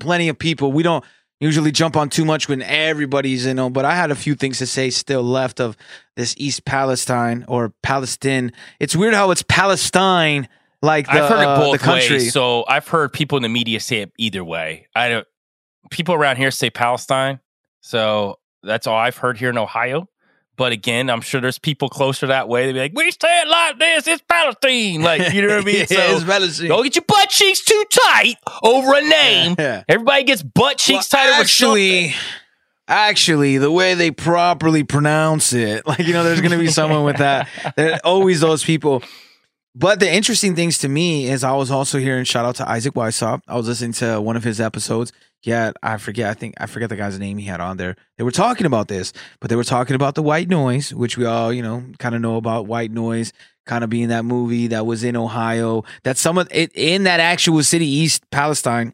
Plenty of people. We don't usually jump on too much when everybody's in on, but I had a few things to say still left of this East Palestine or Palestine. It's weird how it's Palestine, like the, I've heard uh, it both the country. ways. So I've heard people in the media say it either way. I don't. People around here say Palestine. So that's all I've heard here in Ohio. But again, I'm sure there's people closer that way. They'd be like, "We say it like this. It's Palestine." Like you know what I mean? Yeah, it's Palestine. Don't get your butt cheeks too tight over a name. Yeah. Everybody gets butt cheeks tight over actually, something. Actually, the way they properly pronounce it, like you know, there's going to be someone with that. There always those people. But the interesting things to me is I was also hearing shout out to Isaac Weishaupt. I was listening to one of his episodes. Had I forget I think I forget the guy's name he had on there. They were talking about this, but they were talking about the white noise, which we all you know kind of know about white noise, kind of being that movie that was in Ohio. That some of it in that actual city, East Palestine,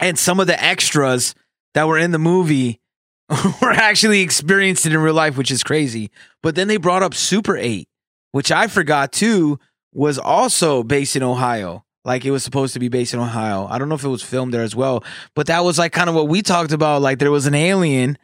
and some of the extras that were in the movie were actually experienced it in real life, which is crazy. But then they brought up Super Eight, which I forgot too was also based in Ohio like it was supposed to be based in Ohio. I don't know if it was filmed there as well, but that was like kind of what we talked about. Like there was an alien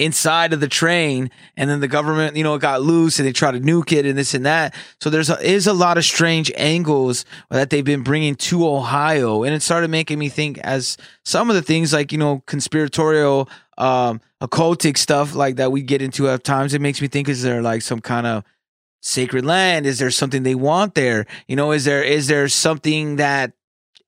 inside of the train, and then the government, you know, it got loose and they tried to nuke it and this and that. So there's a, is a lot of strange angles that they've been bringing to Ohio, and it started making me think as some of the things like you know conspiratorial, um, occultic stuff like that we get into at times. It makes me think is there like some kind of sacred land? Is there something they want there? You know, is there is there something that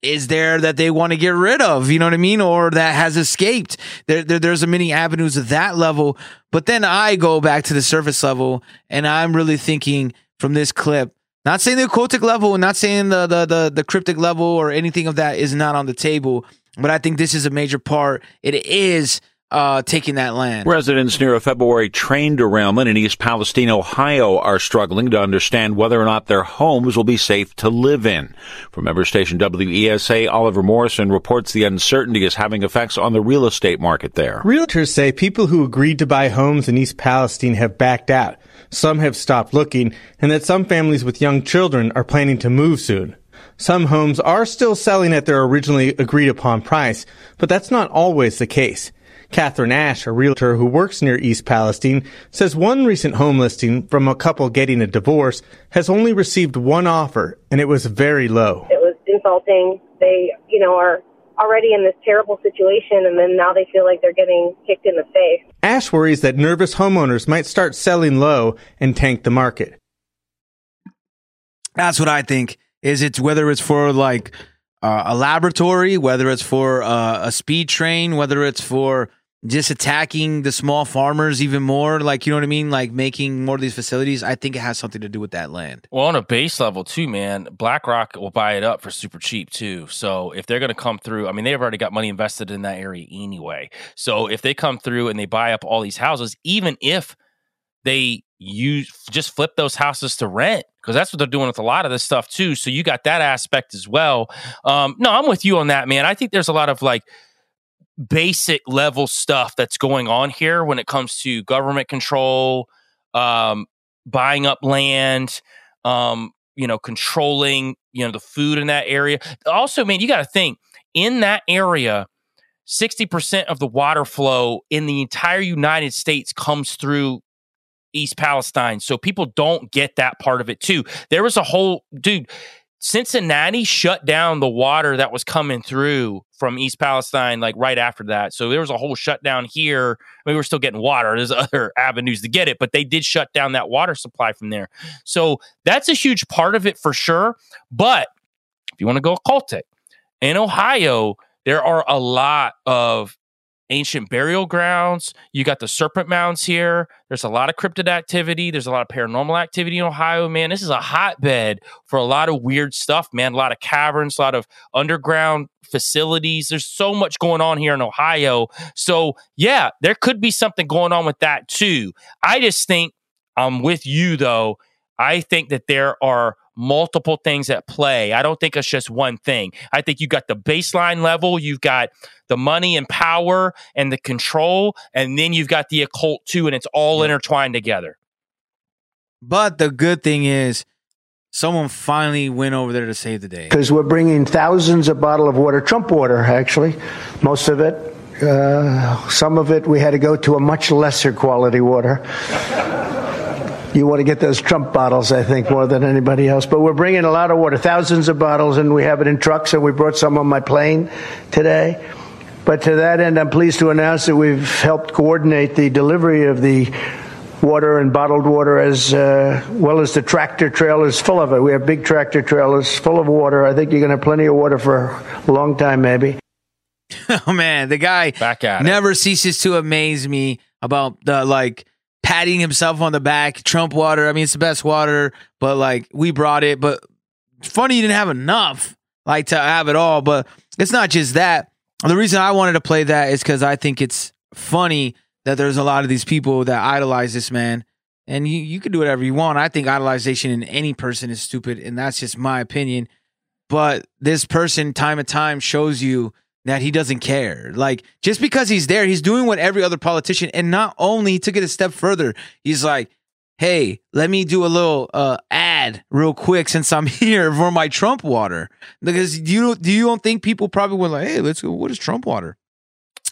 is there that they want to get rid of? You know what I mean? Or that has escaped? There, there there's a many avenues of that level. But then I go back to the surface level and I'm really thinking from this clip, not saying the occultic level not saying the the the, the cryptic level or anything of that is not on the table, but I think this is a major part. It is uh, taking that land. Residents near a February train derailment in East Palestine, Ohio are struggling to understand whether or not their homes will be safe to live in. From member station WESA, Oliver Morrison reports the uncertainty is having effects on the real estate market there. Realtors say people who agreed to buy homes in East Palestine have backed out. Some have stopped looking, and that some families with young children are planning to move soon. Some homes are still selling at their originally agreed upon price, but that's not always the case. Catherine Ash, a realtor who works near East Palestine, says one recent home listing from a couple getting a divorce has only received one offer, and it was very low. It was insulting. They, you know, are already in this terrible situation, and then now they feel like they're getting kicked in the face. Ash worries that nervous homeowners might start selling low and tank the market. That's what I think. Is it's whether it's for like uh, a laboratory, whether it's for uh, a speed train, whether it's for just attacking the small farmers even more like you know what i mean like making more of these facilities i think it has something to do with that land Well, on a base level too, man, BlackRock will buy it up for super cheap too. So if they're going to come through, I mean, they've already got money invested in that area anyway. So if they come through and they buy up all these houses, even if they use just flip those houses to rent, because that's what they're doing with a lot of this stuff too. So you got that aspect as well. Um, no, I'm with you on that, man. I think there's a lot of like basic level stuff that's going on here when it comes to government control, um, buying up land, um, you know, controlling, you know, the food in that area. Also, man, you got to think in that area, 60% of the water flow in the entire United States comes through East Palestine. So people don't get that part of it too. There was a whole, dude, Cincinnati shut down the water that was coming through from East Palestine like right after that. So there was a whole shutdown here. I mean, we were still getting water. There's other avenues to get it, but they did shut down that water supply from there. So that's a huge part of it for sure. But if you want to go occultic, in Ohio, there are a lot of ancient burial grounds. You got the serpent mounds here. There's a lot of cryptid activity. There's a lot of paranormal activity in Ohio, man. This is a hotbed for a lot of weird stuff, man. A lot of caverns, a lot of underground facilities. There's so much going on here in Ohio. So, yeah, there could be something going on with that too. I just think I'm with you though. I think that there are multiple things at play. I don't think it's just one thing. I think you got the baseline level, you've got the money and power and the control, and then you've got the occult too, and it's all intertwined together. but the good thing is someone finally went over there to save the day because we're bringing thousands of bottle of water, Trump water, actually, most of it. Uh, some of it we had to go to a much lesser quality water. You want to get those Trump bottles, I think, more than anybody else. But we're bringing a lot of water, thousands of bottles, and we have it in trucks, and we brought some on my plane today. But to that end, I'm pleased to announce that we've helped coordinate the delivery of the water and bottled water as uh, well as the tractor trailers full of it. We have big tractor trailers full of water. I think you're going to have plenty of water for a long time, maybe. oh man the guy Back at it. never ceases to amaze me about the like patting himself on the back trump water i mean it's the best water but like we brought it but funny you didn't have enough like to have it all but it's not just that The reason I wanted to play that is because I think it's funny that there's a lot of these people that idolize this man. And you, you can do whatever you want. I think idolization in any person is stupid, and that's just my opinion. But this person, time and time, shows you that he doesn't care. Like, just because he's there, he's doing what every other politician, and not only he took it a step further, he's like, hey, let me do a little uh, ad real quick since I'm here for my Trump water. Because do you do you don't think people probably were like, hey, let's go. What is Trump water?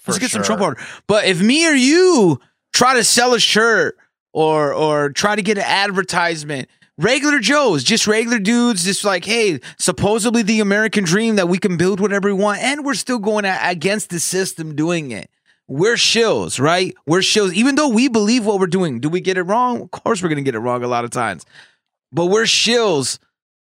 let's get some Trump water. But if me or you try to sell a shirt or or try to get an advertisement, regular Joes, just regular dudes, just like, hey, supposedly the American dream that we can build whatever we want, and we're still going against the system doing it. We're shills, right? We're shills. Even though we believe what we're doing, do we get it wrong? Of course, we're gonna get it wrong a lot of times. But we're shills,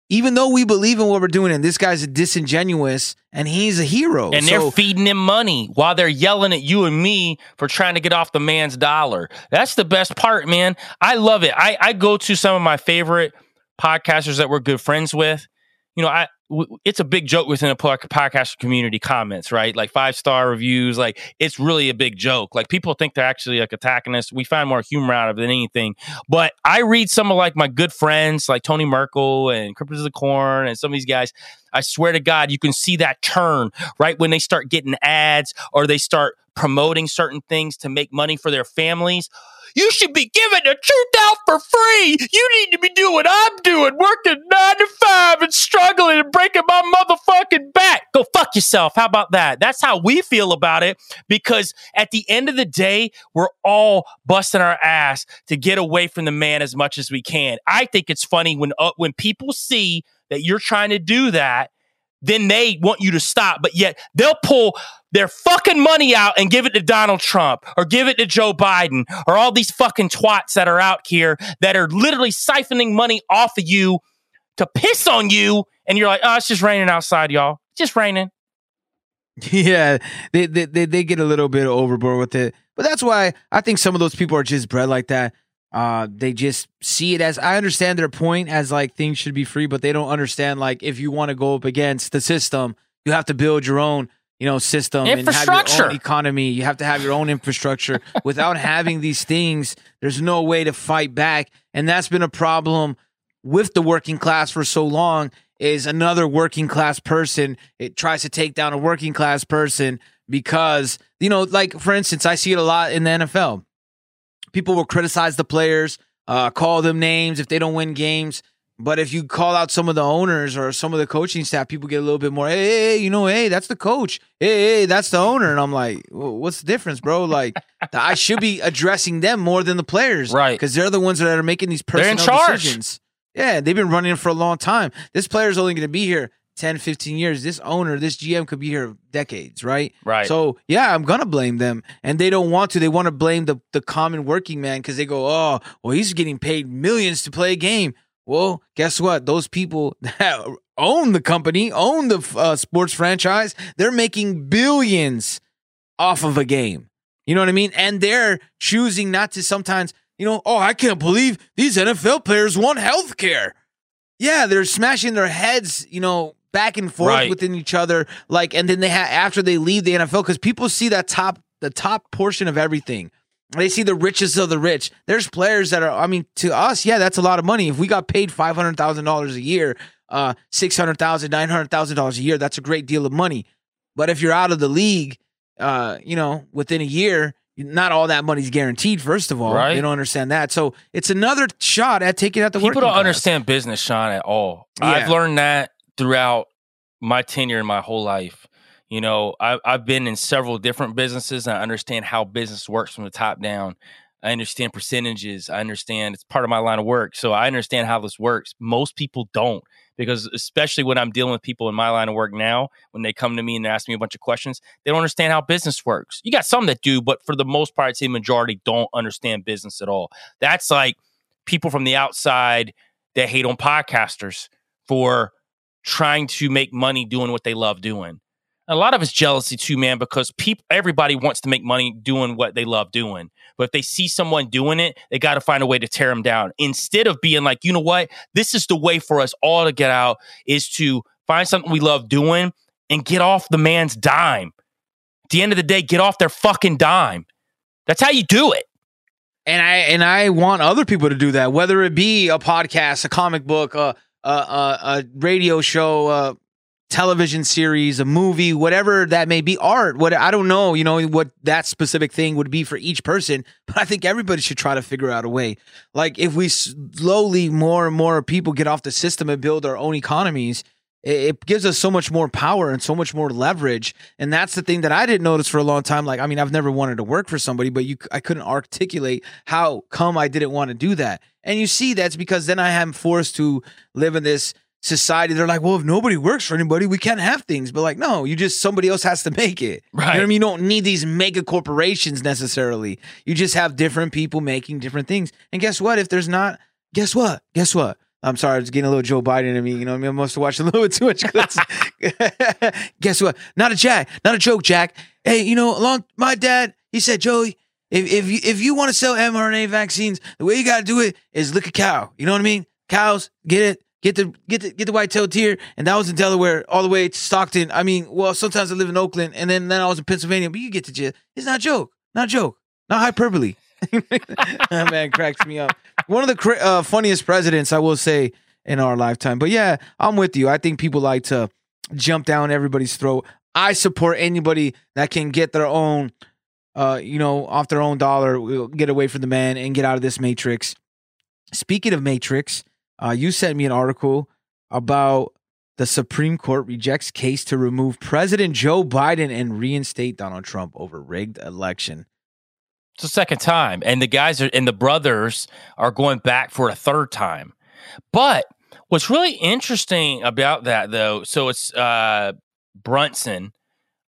even though we believe in what we're doing. And this guy's a disingenuous, and he's a hero. And So- they're feeding him money while they're yelling at you and me for trying to get off the man's dollar. That's the best part, man. I love it. I, I go to some of my favorite podcasters that we're good friends with. You know, I it's a big joke within the po- podcaster community comments, right? Like five star reviews, like it's really a big joke. Like people think they're actually like attacking us. We find more humor out of it than anything. But I read some of like my good friends, like Tony Merkel and Cripples of the Corn, and some of these guys. I swear to God, you can see that turn right when they start getting ads or they start promoting certain things to make money for their families. You should be giving the truth out for free. You need to be doing what I'm doing, working nine to five and struggling and breaking my motherfucking back. Go fuck yourself. How about that? That's how we feel about it because at the end of the day, we're all busting our ass to get away from the man as much as we can. I think it's funny when uh, when people see that you're trying to do that then they want you to stop, but yet they'll pull their fucking money out and give it to Donald Trump or give it to Joe Biden or all these fucking twats that are out here that are literally siphoning money off of you to piss on you. And you're like, oh, it's just raining outside, y'all. It's just raining. Yeah, they, they they they get a little bit overboard with it, but that's why I think some of those people are just bred like that. Uh, they just see it as I understand their point as like things should be free, but they don't understand like if you want to go up against the system, you have to build your own you know system and have your own economy. You have to have your own infrastructure. Without having these things, there's no way to fight back, and that's been a problem with the working class for so long is another working class person it tries to take down a working class person because you know like for instance i see it a lot in the nfl people will criticize the players uh, call them names if they don't win games. But if you call out some of the owners or some of the coaching staff people get a little bit more hey, hey, hey you know hey that's the coach. Hey, hey that's the owner. And i'm like "Well, what's the difference bro? Like i should be addressing them more than the players right. because they're the ones that are making these in decisions. Yeah, they've been running for a long time. This player's only going to be here 10, 15 years. This owner, this GM could be here decades, right? Right. So, yeah, I'm going to blame them. And they don't want to. They want to blame the, the common working man because they go, oh, well, he's getting paid millions to play a game. Well, guess what? Those people that own the company, own the uh, sports franchise, they're making billions off of a game. You know what I mean? And they're choosing not to sometimes, you know, oh, I can't believe these NFL players want health care. Yeah, they're smashing their heads, you know, back and forth Right. within each other. Like, and then they have after they leave the NFL, because people see that top, the top portion of everything. They see the richest of the rich. There's players that are, I mean, to us, yeah, that's a lot of money. If we got paid five hundred thousand dollars a year, uh, six hundred thousand, nine hundred thousand dollars a year, that's a great deal of money. But if you're out of the league, uh, you know, within a year, not all that money's guaranteed. First of all, Right. they don't understand that. So it's another shot at taking out the People don't class. understand business, Sean, at all. I've learned that throughout my tenure in my whole life. You know, I, I've been in several different businesses and I understand how business works from the top down. I understand percentages. I understand it's part of my line of work. So I understand how this works. Most people don't because, especially when I'm dealing with people in my line of work now, when they come to me and ask me a bunch of questions, they don't understand how business works. You got some that do, but for the most part, I'd say majority don't understand business at all. That's like people from the outside that hate on podcasters for trying to make money doing what they love doing. A lot of it's jealousy too, man, because people everybody wants to make money doing what they love doing. But if they see someone doing it, they got to find a way to tear them down. Instead of being like, you know what, this is the way for us all to get out is to find something we love doing and get off the man's dime. At the end of the day, get off their fucking dime. That's how you do it. and I and I want other people to do that, whether it be a podcast, a comic book, a a, a, radio show, a television series, a movie, whatever that may be, art. What I don't know, you know, what that specific thing would be for each person, but I think everybody should try to figure out a way. Like if we slowly more and more people get off the system and build our own economies. It it gives us so much more power and so much more leverage, and that's the thing that I didn't notice for a long time. Like, I mean, I've never wanted to work for somebody, but you, I couldn't articulate how come I didn't want to do that. And you see, that's because then I am forced to live in this society. They're like, well, if nobody works for anybody, we can't have things. But like, no, you just somebody else has to make it. You know what I mean? You don't need these mega corporations necessarily. You just have different people making different things. And guess what? If there's not, guess what? Guess what? I'm sorry, I was getting a little Joe Biden in me. You know I mean? I must have watched a little bit too much clips. guess what? Not a Jack, not a joke, Jack. Hey, you know, along my dad, he said, Joey, if if you, if you want to sell mRNA vaccines, the way you got to do it is lick a cow. You know what I mean? Cows, get it, get the get the get the white-tailed deer, and that was in Delaware all the way to Stockton. I mean, well, sometimes I live in Oakland, and then then I was in Pennsylvania. But you get to gist. It's not a joke, not a joke, not hyperbole. That man cracks me up. One of the uh, funniest presidents, I will say, in our lifetime. But yeah, I'm with you. I think people like to jump down everybody's throat. I support anybody that can get their own, uh, you know, off their own dollar, get away from the man and get out of this matrix. Speaking of matrix, uh, you sent me an article about the Supreme Court rejects case to remove President Joe Biden and reinstate Donald Trump over rigged election. It's the second time, and the guys are and the brothers are going back for a third time. But what's really interesting about that, though, so it's uh, Brunson,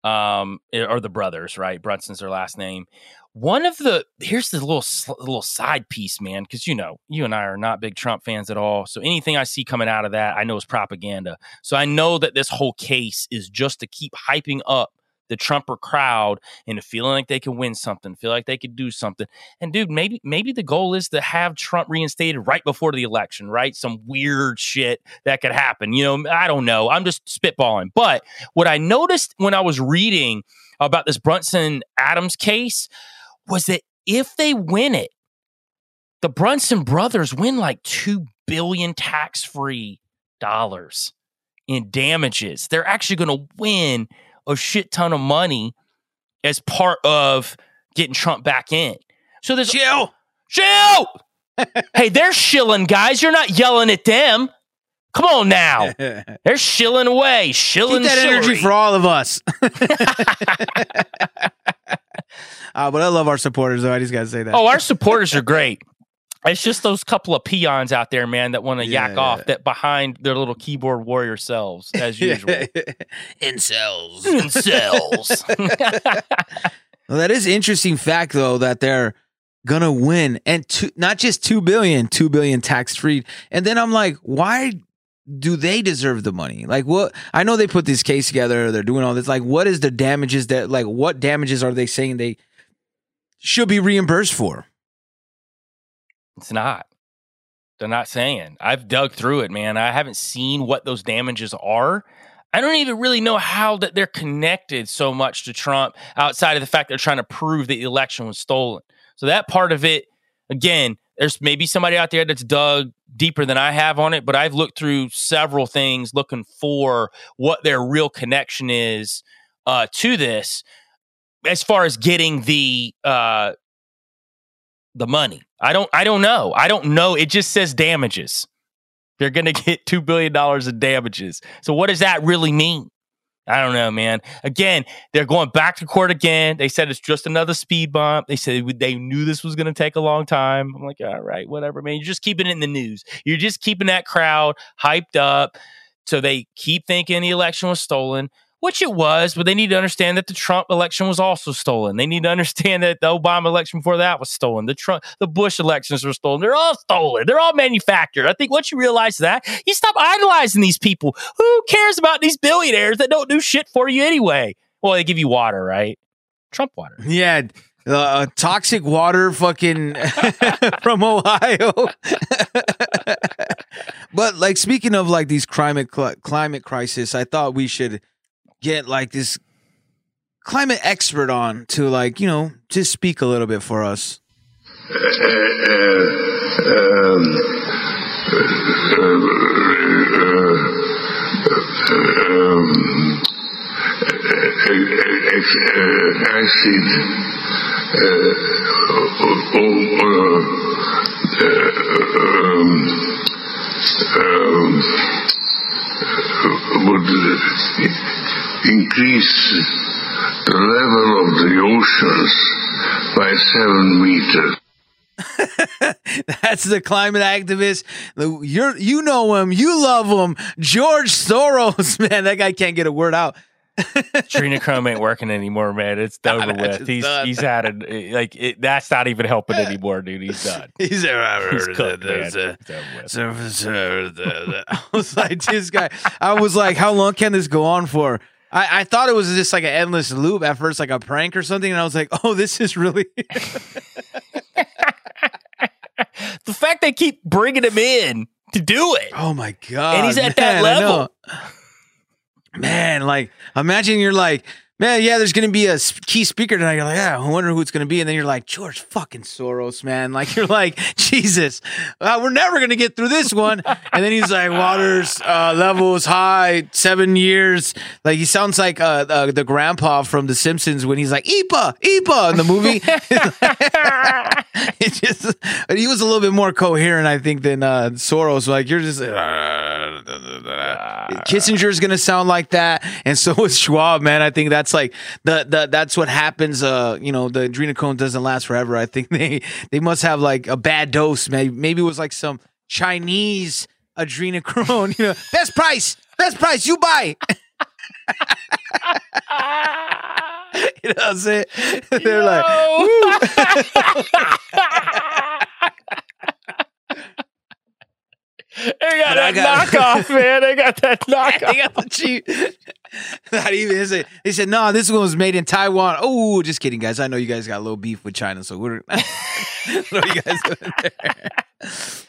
um, or the brothers, right? Brunson's their last name. One of the here's the little little side piece, man, because you know you and I are not big Trump fans at all. So anything I see coming out of that, I know is propaganda. So I know that this whole case is just to keep hyping up the Trumper crowd into feeling like they can win something, feel like they could do something. And dude, maybe maybe the goal is to have Trump reinstated right before the election, right? Some weird shit that could happen. You know, I don't know. I'm just spitballing. But what I noticed when I was reading about this Brunson Adams case was that if they win it, the Brunson brothers win like 2 billion tax-free dollars in damages. They're actually going to win a shit ton of money as part of getting Trump back in. So there's chill, chill. hey, they're shilling, guys. You're not yelling at them. Come on now, they're shilling away, shilling. Keep that energy for all of us. uh, but I love our supporters, though. I just got to say that. Oh, our supporters are great. It's just those couple of peons out there, man, that want to yak off that behind their little keyboard warrior selves, as usual. Incels. Incels. Well, that is interesting fact though that they're gonna win and two, not just two billion, two billion tax free. And then I'm like, why do they deserve the money? Like what? I know they put this case together. They're doing all this. Like, what is the damages that? Like, what damages are they saying they should be reimbursed for? It's not. They're not saying. I've dug through it, man. I haven't seen what those damages are. I don't even really know how that they're connected so much to Trump outside of the fact they're trying to prove that the election was stolen. So that part of it, again, there's maybe somebody out there that's dug deeper than I have on it, but I've looked through several things looking for what their real connection is uh, to this as far as getting the uh, the money. I don't I don't know. I don't know. It just says damages. They're going to get 2 billion dollars in damages. So what does that really mean? I don't know, man. Again, they're going back to court again. They said it's just another speed bump. They said they knew this was going to take a long time. I'm like, all right, whatever, man. You're just keeping it in the news. You're just keeping that crowd hyped up. So they keep thinking the election was stolen, which it was, but they need to understand that the Trump election was also stolen. They need to understand that the Obama election before that was stolen. The Trump, the Bush elections were stolen. They're all stolen. They're all manufactured. I think once you realize that, you stop idolizing these people. Who cares about these billionaires that don't do shit for you anyway? Well, they give you water, right? Trump water. Yeah. Uh, toxic water fucking from Ohio. but like speaking of like these climate cl- climate crisis, I thought we should get like this climate expert on to like you know just speak a little bit for us. Uh, uh, um, um, acid would increase the level of the oceans by seven meters. That's the climate activist. You're you know him, you love him, George Soros. Man, that guy can't get a word out. Adrenochrome ain't working anymore, man. It's over that's with. He's done. he's had it. Like it, that's not even helping anymore, dude. He's done. He's a He's cooked, man. It's over with. I was like, this guy. I was like, how long can this go on for? I, I thought it was just like an endless loop at first, like a prank or something, and I was like, oh, this is really. the fact they keep bringing him in to do it. Oh my god! And he's at that man, know. level. Man, like imagine you're like, man, yeah, there's gonna be a key speaker tonight. You're like, yeah, I wonder who it's gonna be, and then you're like, George fucking Soros, man. Like you're like, Jesus, uh, we're never gonna get through this one. and then he's like, waters uh, levels high, seven years. Like he sounds like uh, uh, the grandpa from The Simpsons when he's like, Ipa, Ipa in the movie. it just, he was a little bit more coherent, I think, than uh, Soros. Like you're just. Kissinger's gonna sound like that, and so is Schwab, man. I think that's like the the that's what happens. Uh, you know, the adrenochrome doesn't last forever. I think they they must have like a bad dose. Maybe maybe it was like some Chinese adrenochrome. You know, best price, best price, you buy. you know what I'm saying? They're like, They got that got- knockoff, man. They got that knockoff. they got the cheap. Not even. They said, they said, no, this one was made in Taiwan. Oh, just kidding, guys. I know you guys got a little beef with China, so we're. you guys?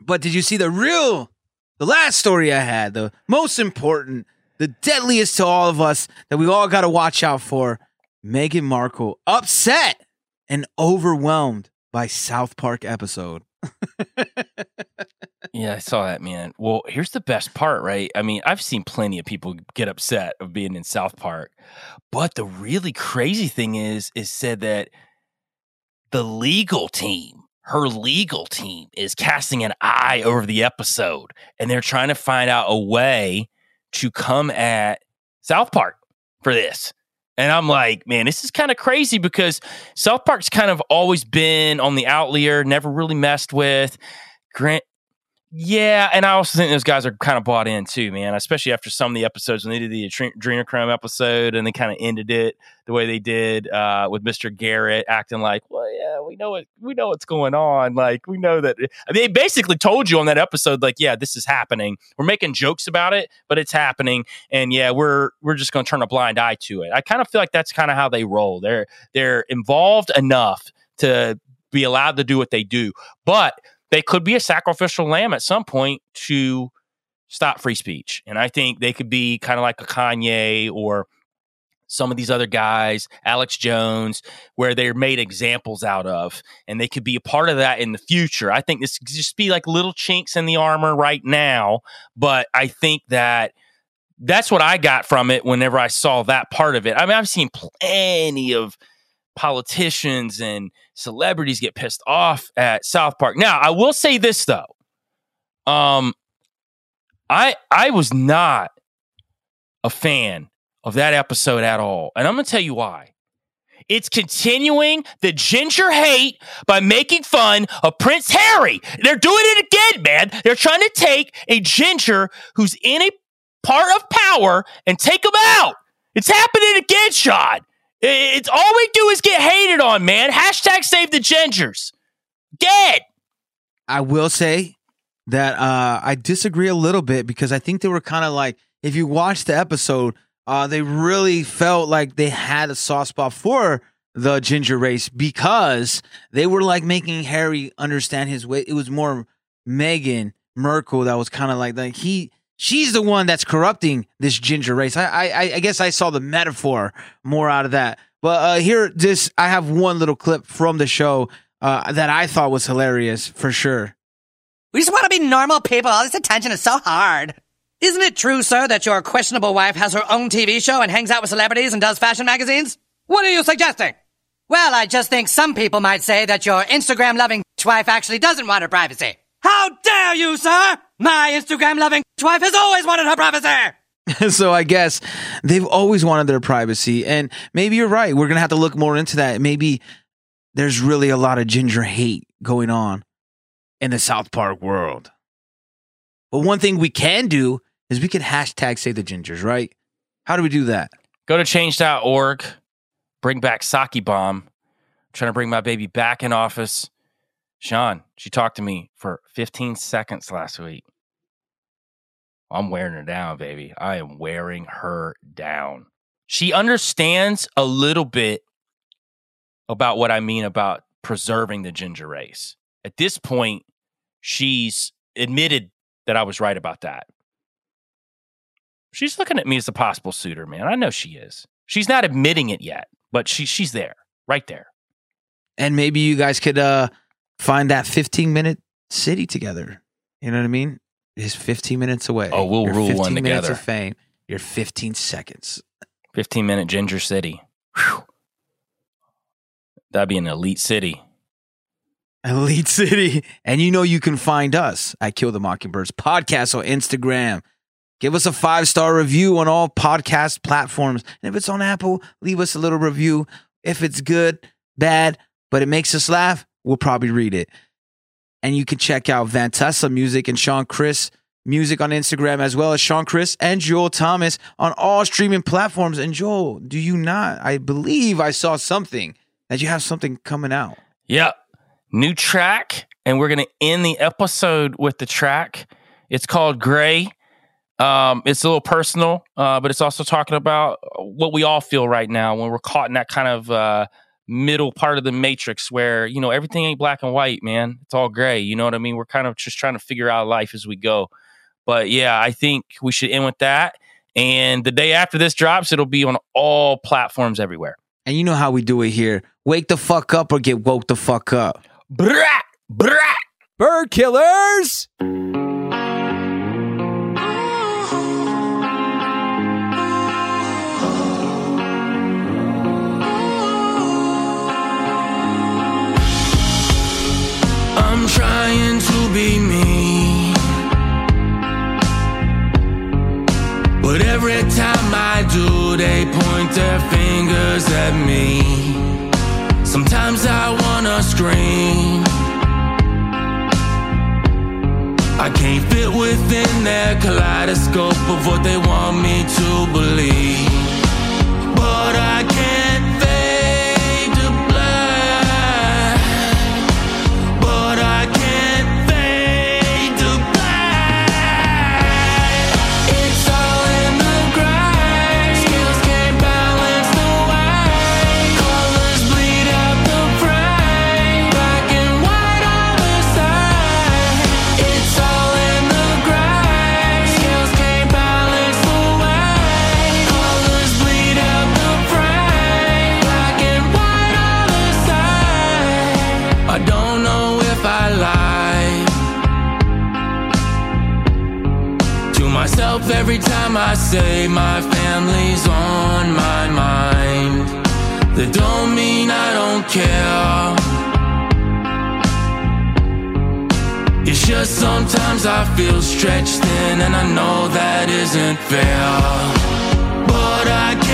But did you see the real, the last story I had, the most important, the deadliest to all of us that we all got to watch out for? Meghan Markle upset and overwhelmed by South Park episode. Yeah, I saw that, man. Well, here's the best part, right? I mean, I've seen plenty of people get upset of being in South Park, but the really crazy thing is, is said that the legal team, her legal team, is casting an eye over the episode, and they're trying to find out a way to come at South Park for this. And I'm like, man, this is kind of crazy because South Park's kind of always been on the outlier, never really messed with. Grant, yeah, and I also think those guys are kind of bought in too, man. Especially after some of the episodes when they did the Adre- Adrenochrome episode and they kind of ended it the way they did uh, with Mister Garrett acting like, well, yeah, we know it, we know what's going on. Like we know that I mean, they basically told you on that episode, like, yeah, this is happening. We're making jokes about it, but it's happening, and yeah, we're we're just going to turn a blind eye to it. I kind of feel like that's kind of how they roll. They're they're involved enough to be allowed to do what they do, but they could be a sacrificial lamb at some point to stop free speech. And I think they could be kind of like a Kanye or some of these other guys, Alex Jones, where they're made examples out of, and they could be a part of that in the future. I think this could just be like little chinks in the armor right now, but I think that that's what I got from it whenever I saw that part of it. I mean, I've seen plenty of politicians and celebrities get pissed off at South Park. Now, I will say this though. Um I I was not a fan of that episode at all. And I'm going to tell you why. It's continuing the ginger hate by making fun of Prince Harry. They're doing it again, man. They're trying to take a ginger who's in a part of power and take him out. It's happening again, Sean. It's all we do is get hated on, man. Hashtag save the gingers. Dead. I will say that uh, I disagree a little bit because I think they were kind of like, if you watch the episode, uh, they really felt like they had a soft spot for the ginger race because they were like making Harry understand his way. It was more Meghan Markle that was kind of like like he she's the one that's corrupting this ginger race. I I, I guess I saw the metaphor more out of that. But uh, here, this I have one little clip from the show uh, that I thought was hilarious for sure. We just want to be normal people. All this attention is so hard. Isn't it true, sir, that your questionable wife has her own TV show and hangs out with celebrities and does fashion magazines? What are you suggesting? Well, I just think some people might say that your Instagram loving wife actually doesn't want her privacy. How dare you, sir? My Instagram loving wife has always wanted her privacy. so I guess they've always wanted their privacy. And maybe you're right. We're going to have to look more into that. Maybe there's really a lot of ginger hate going on in the South Park world. But one thing we can do is we can hashtag say the gingers, right? How do we do that? Go to change.org, bring back Saki Bomb. I'm trying to bring my baby back in office. Sean, she talked to me for 15 seconds last week. I'm wearing her down, baby. I am wearing her down. She understands a little bit about what I mean about preserving the ginger race. At this point, she's admitted that I was right about that. She's looking at me as a possible suitor, man. I know she is. She's not admitting it yet, but she she's there, right there. And maybe you guys could uh find that 15 minute city together. You know what I mean? It's 15 minutes away. Oh, we'll rule 15 one minutes together. of fame. You're 15 seconds. 15 minute Ginger City. Whew. That'd be an elite city. Elite City. And you know you can find us at Kill the Mockingbirds podcast on Instagram. Give us a five star review on all podcast platforms. And if it's on Apple, leave us a little review. If it's good, bad, but it makes us laugh, we'll probably read it. And you can check out Vantessa Music and Sean Chris Music on Instagram, as well as Sean Chris and Joel Thomas on all streaming platforms. And Joel, do you not? I believe I saw something that you have something coming out. Yep. New track. And we're going to end the episode with the track. It's called Gray. Um, it's a little personal, uh, but it's also talking about what we all feel right now when we're caught in that kind of uh, middle part of the matrix where, you know, everything ain't black and white, man. It's all gray. You know what I mean? We're kind of just trying to figure out life as we go. But yeah, I think we should end with that. And the day after this drops, it'll be on all platforms everywhere. And you know how we do it here. Wake the fuck up or get woke the fuck up. Brat! Brat! Bird killers! But every time I do, they point their fingers at me. Sometimes I wanna scream. I can't fit within their kaleidoscope of what they want me to believe. Every time I say my family's on my mind. That don't mean I don't care. It's just sometimes I feel stretched thin, and I know that isn't fair. But I.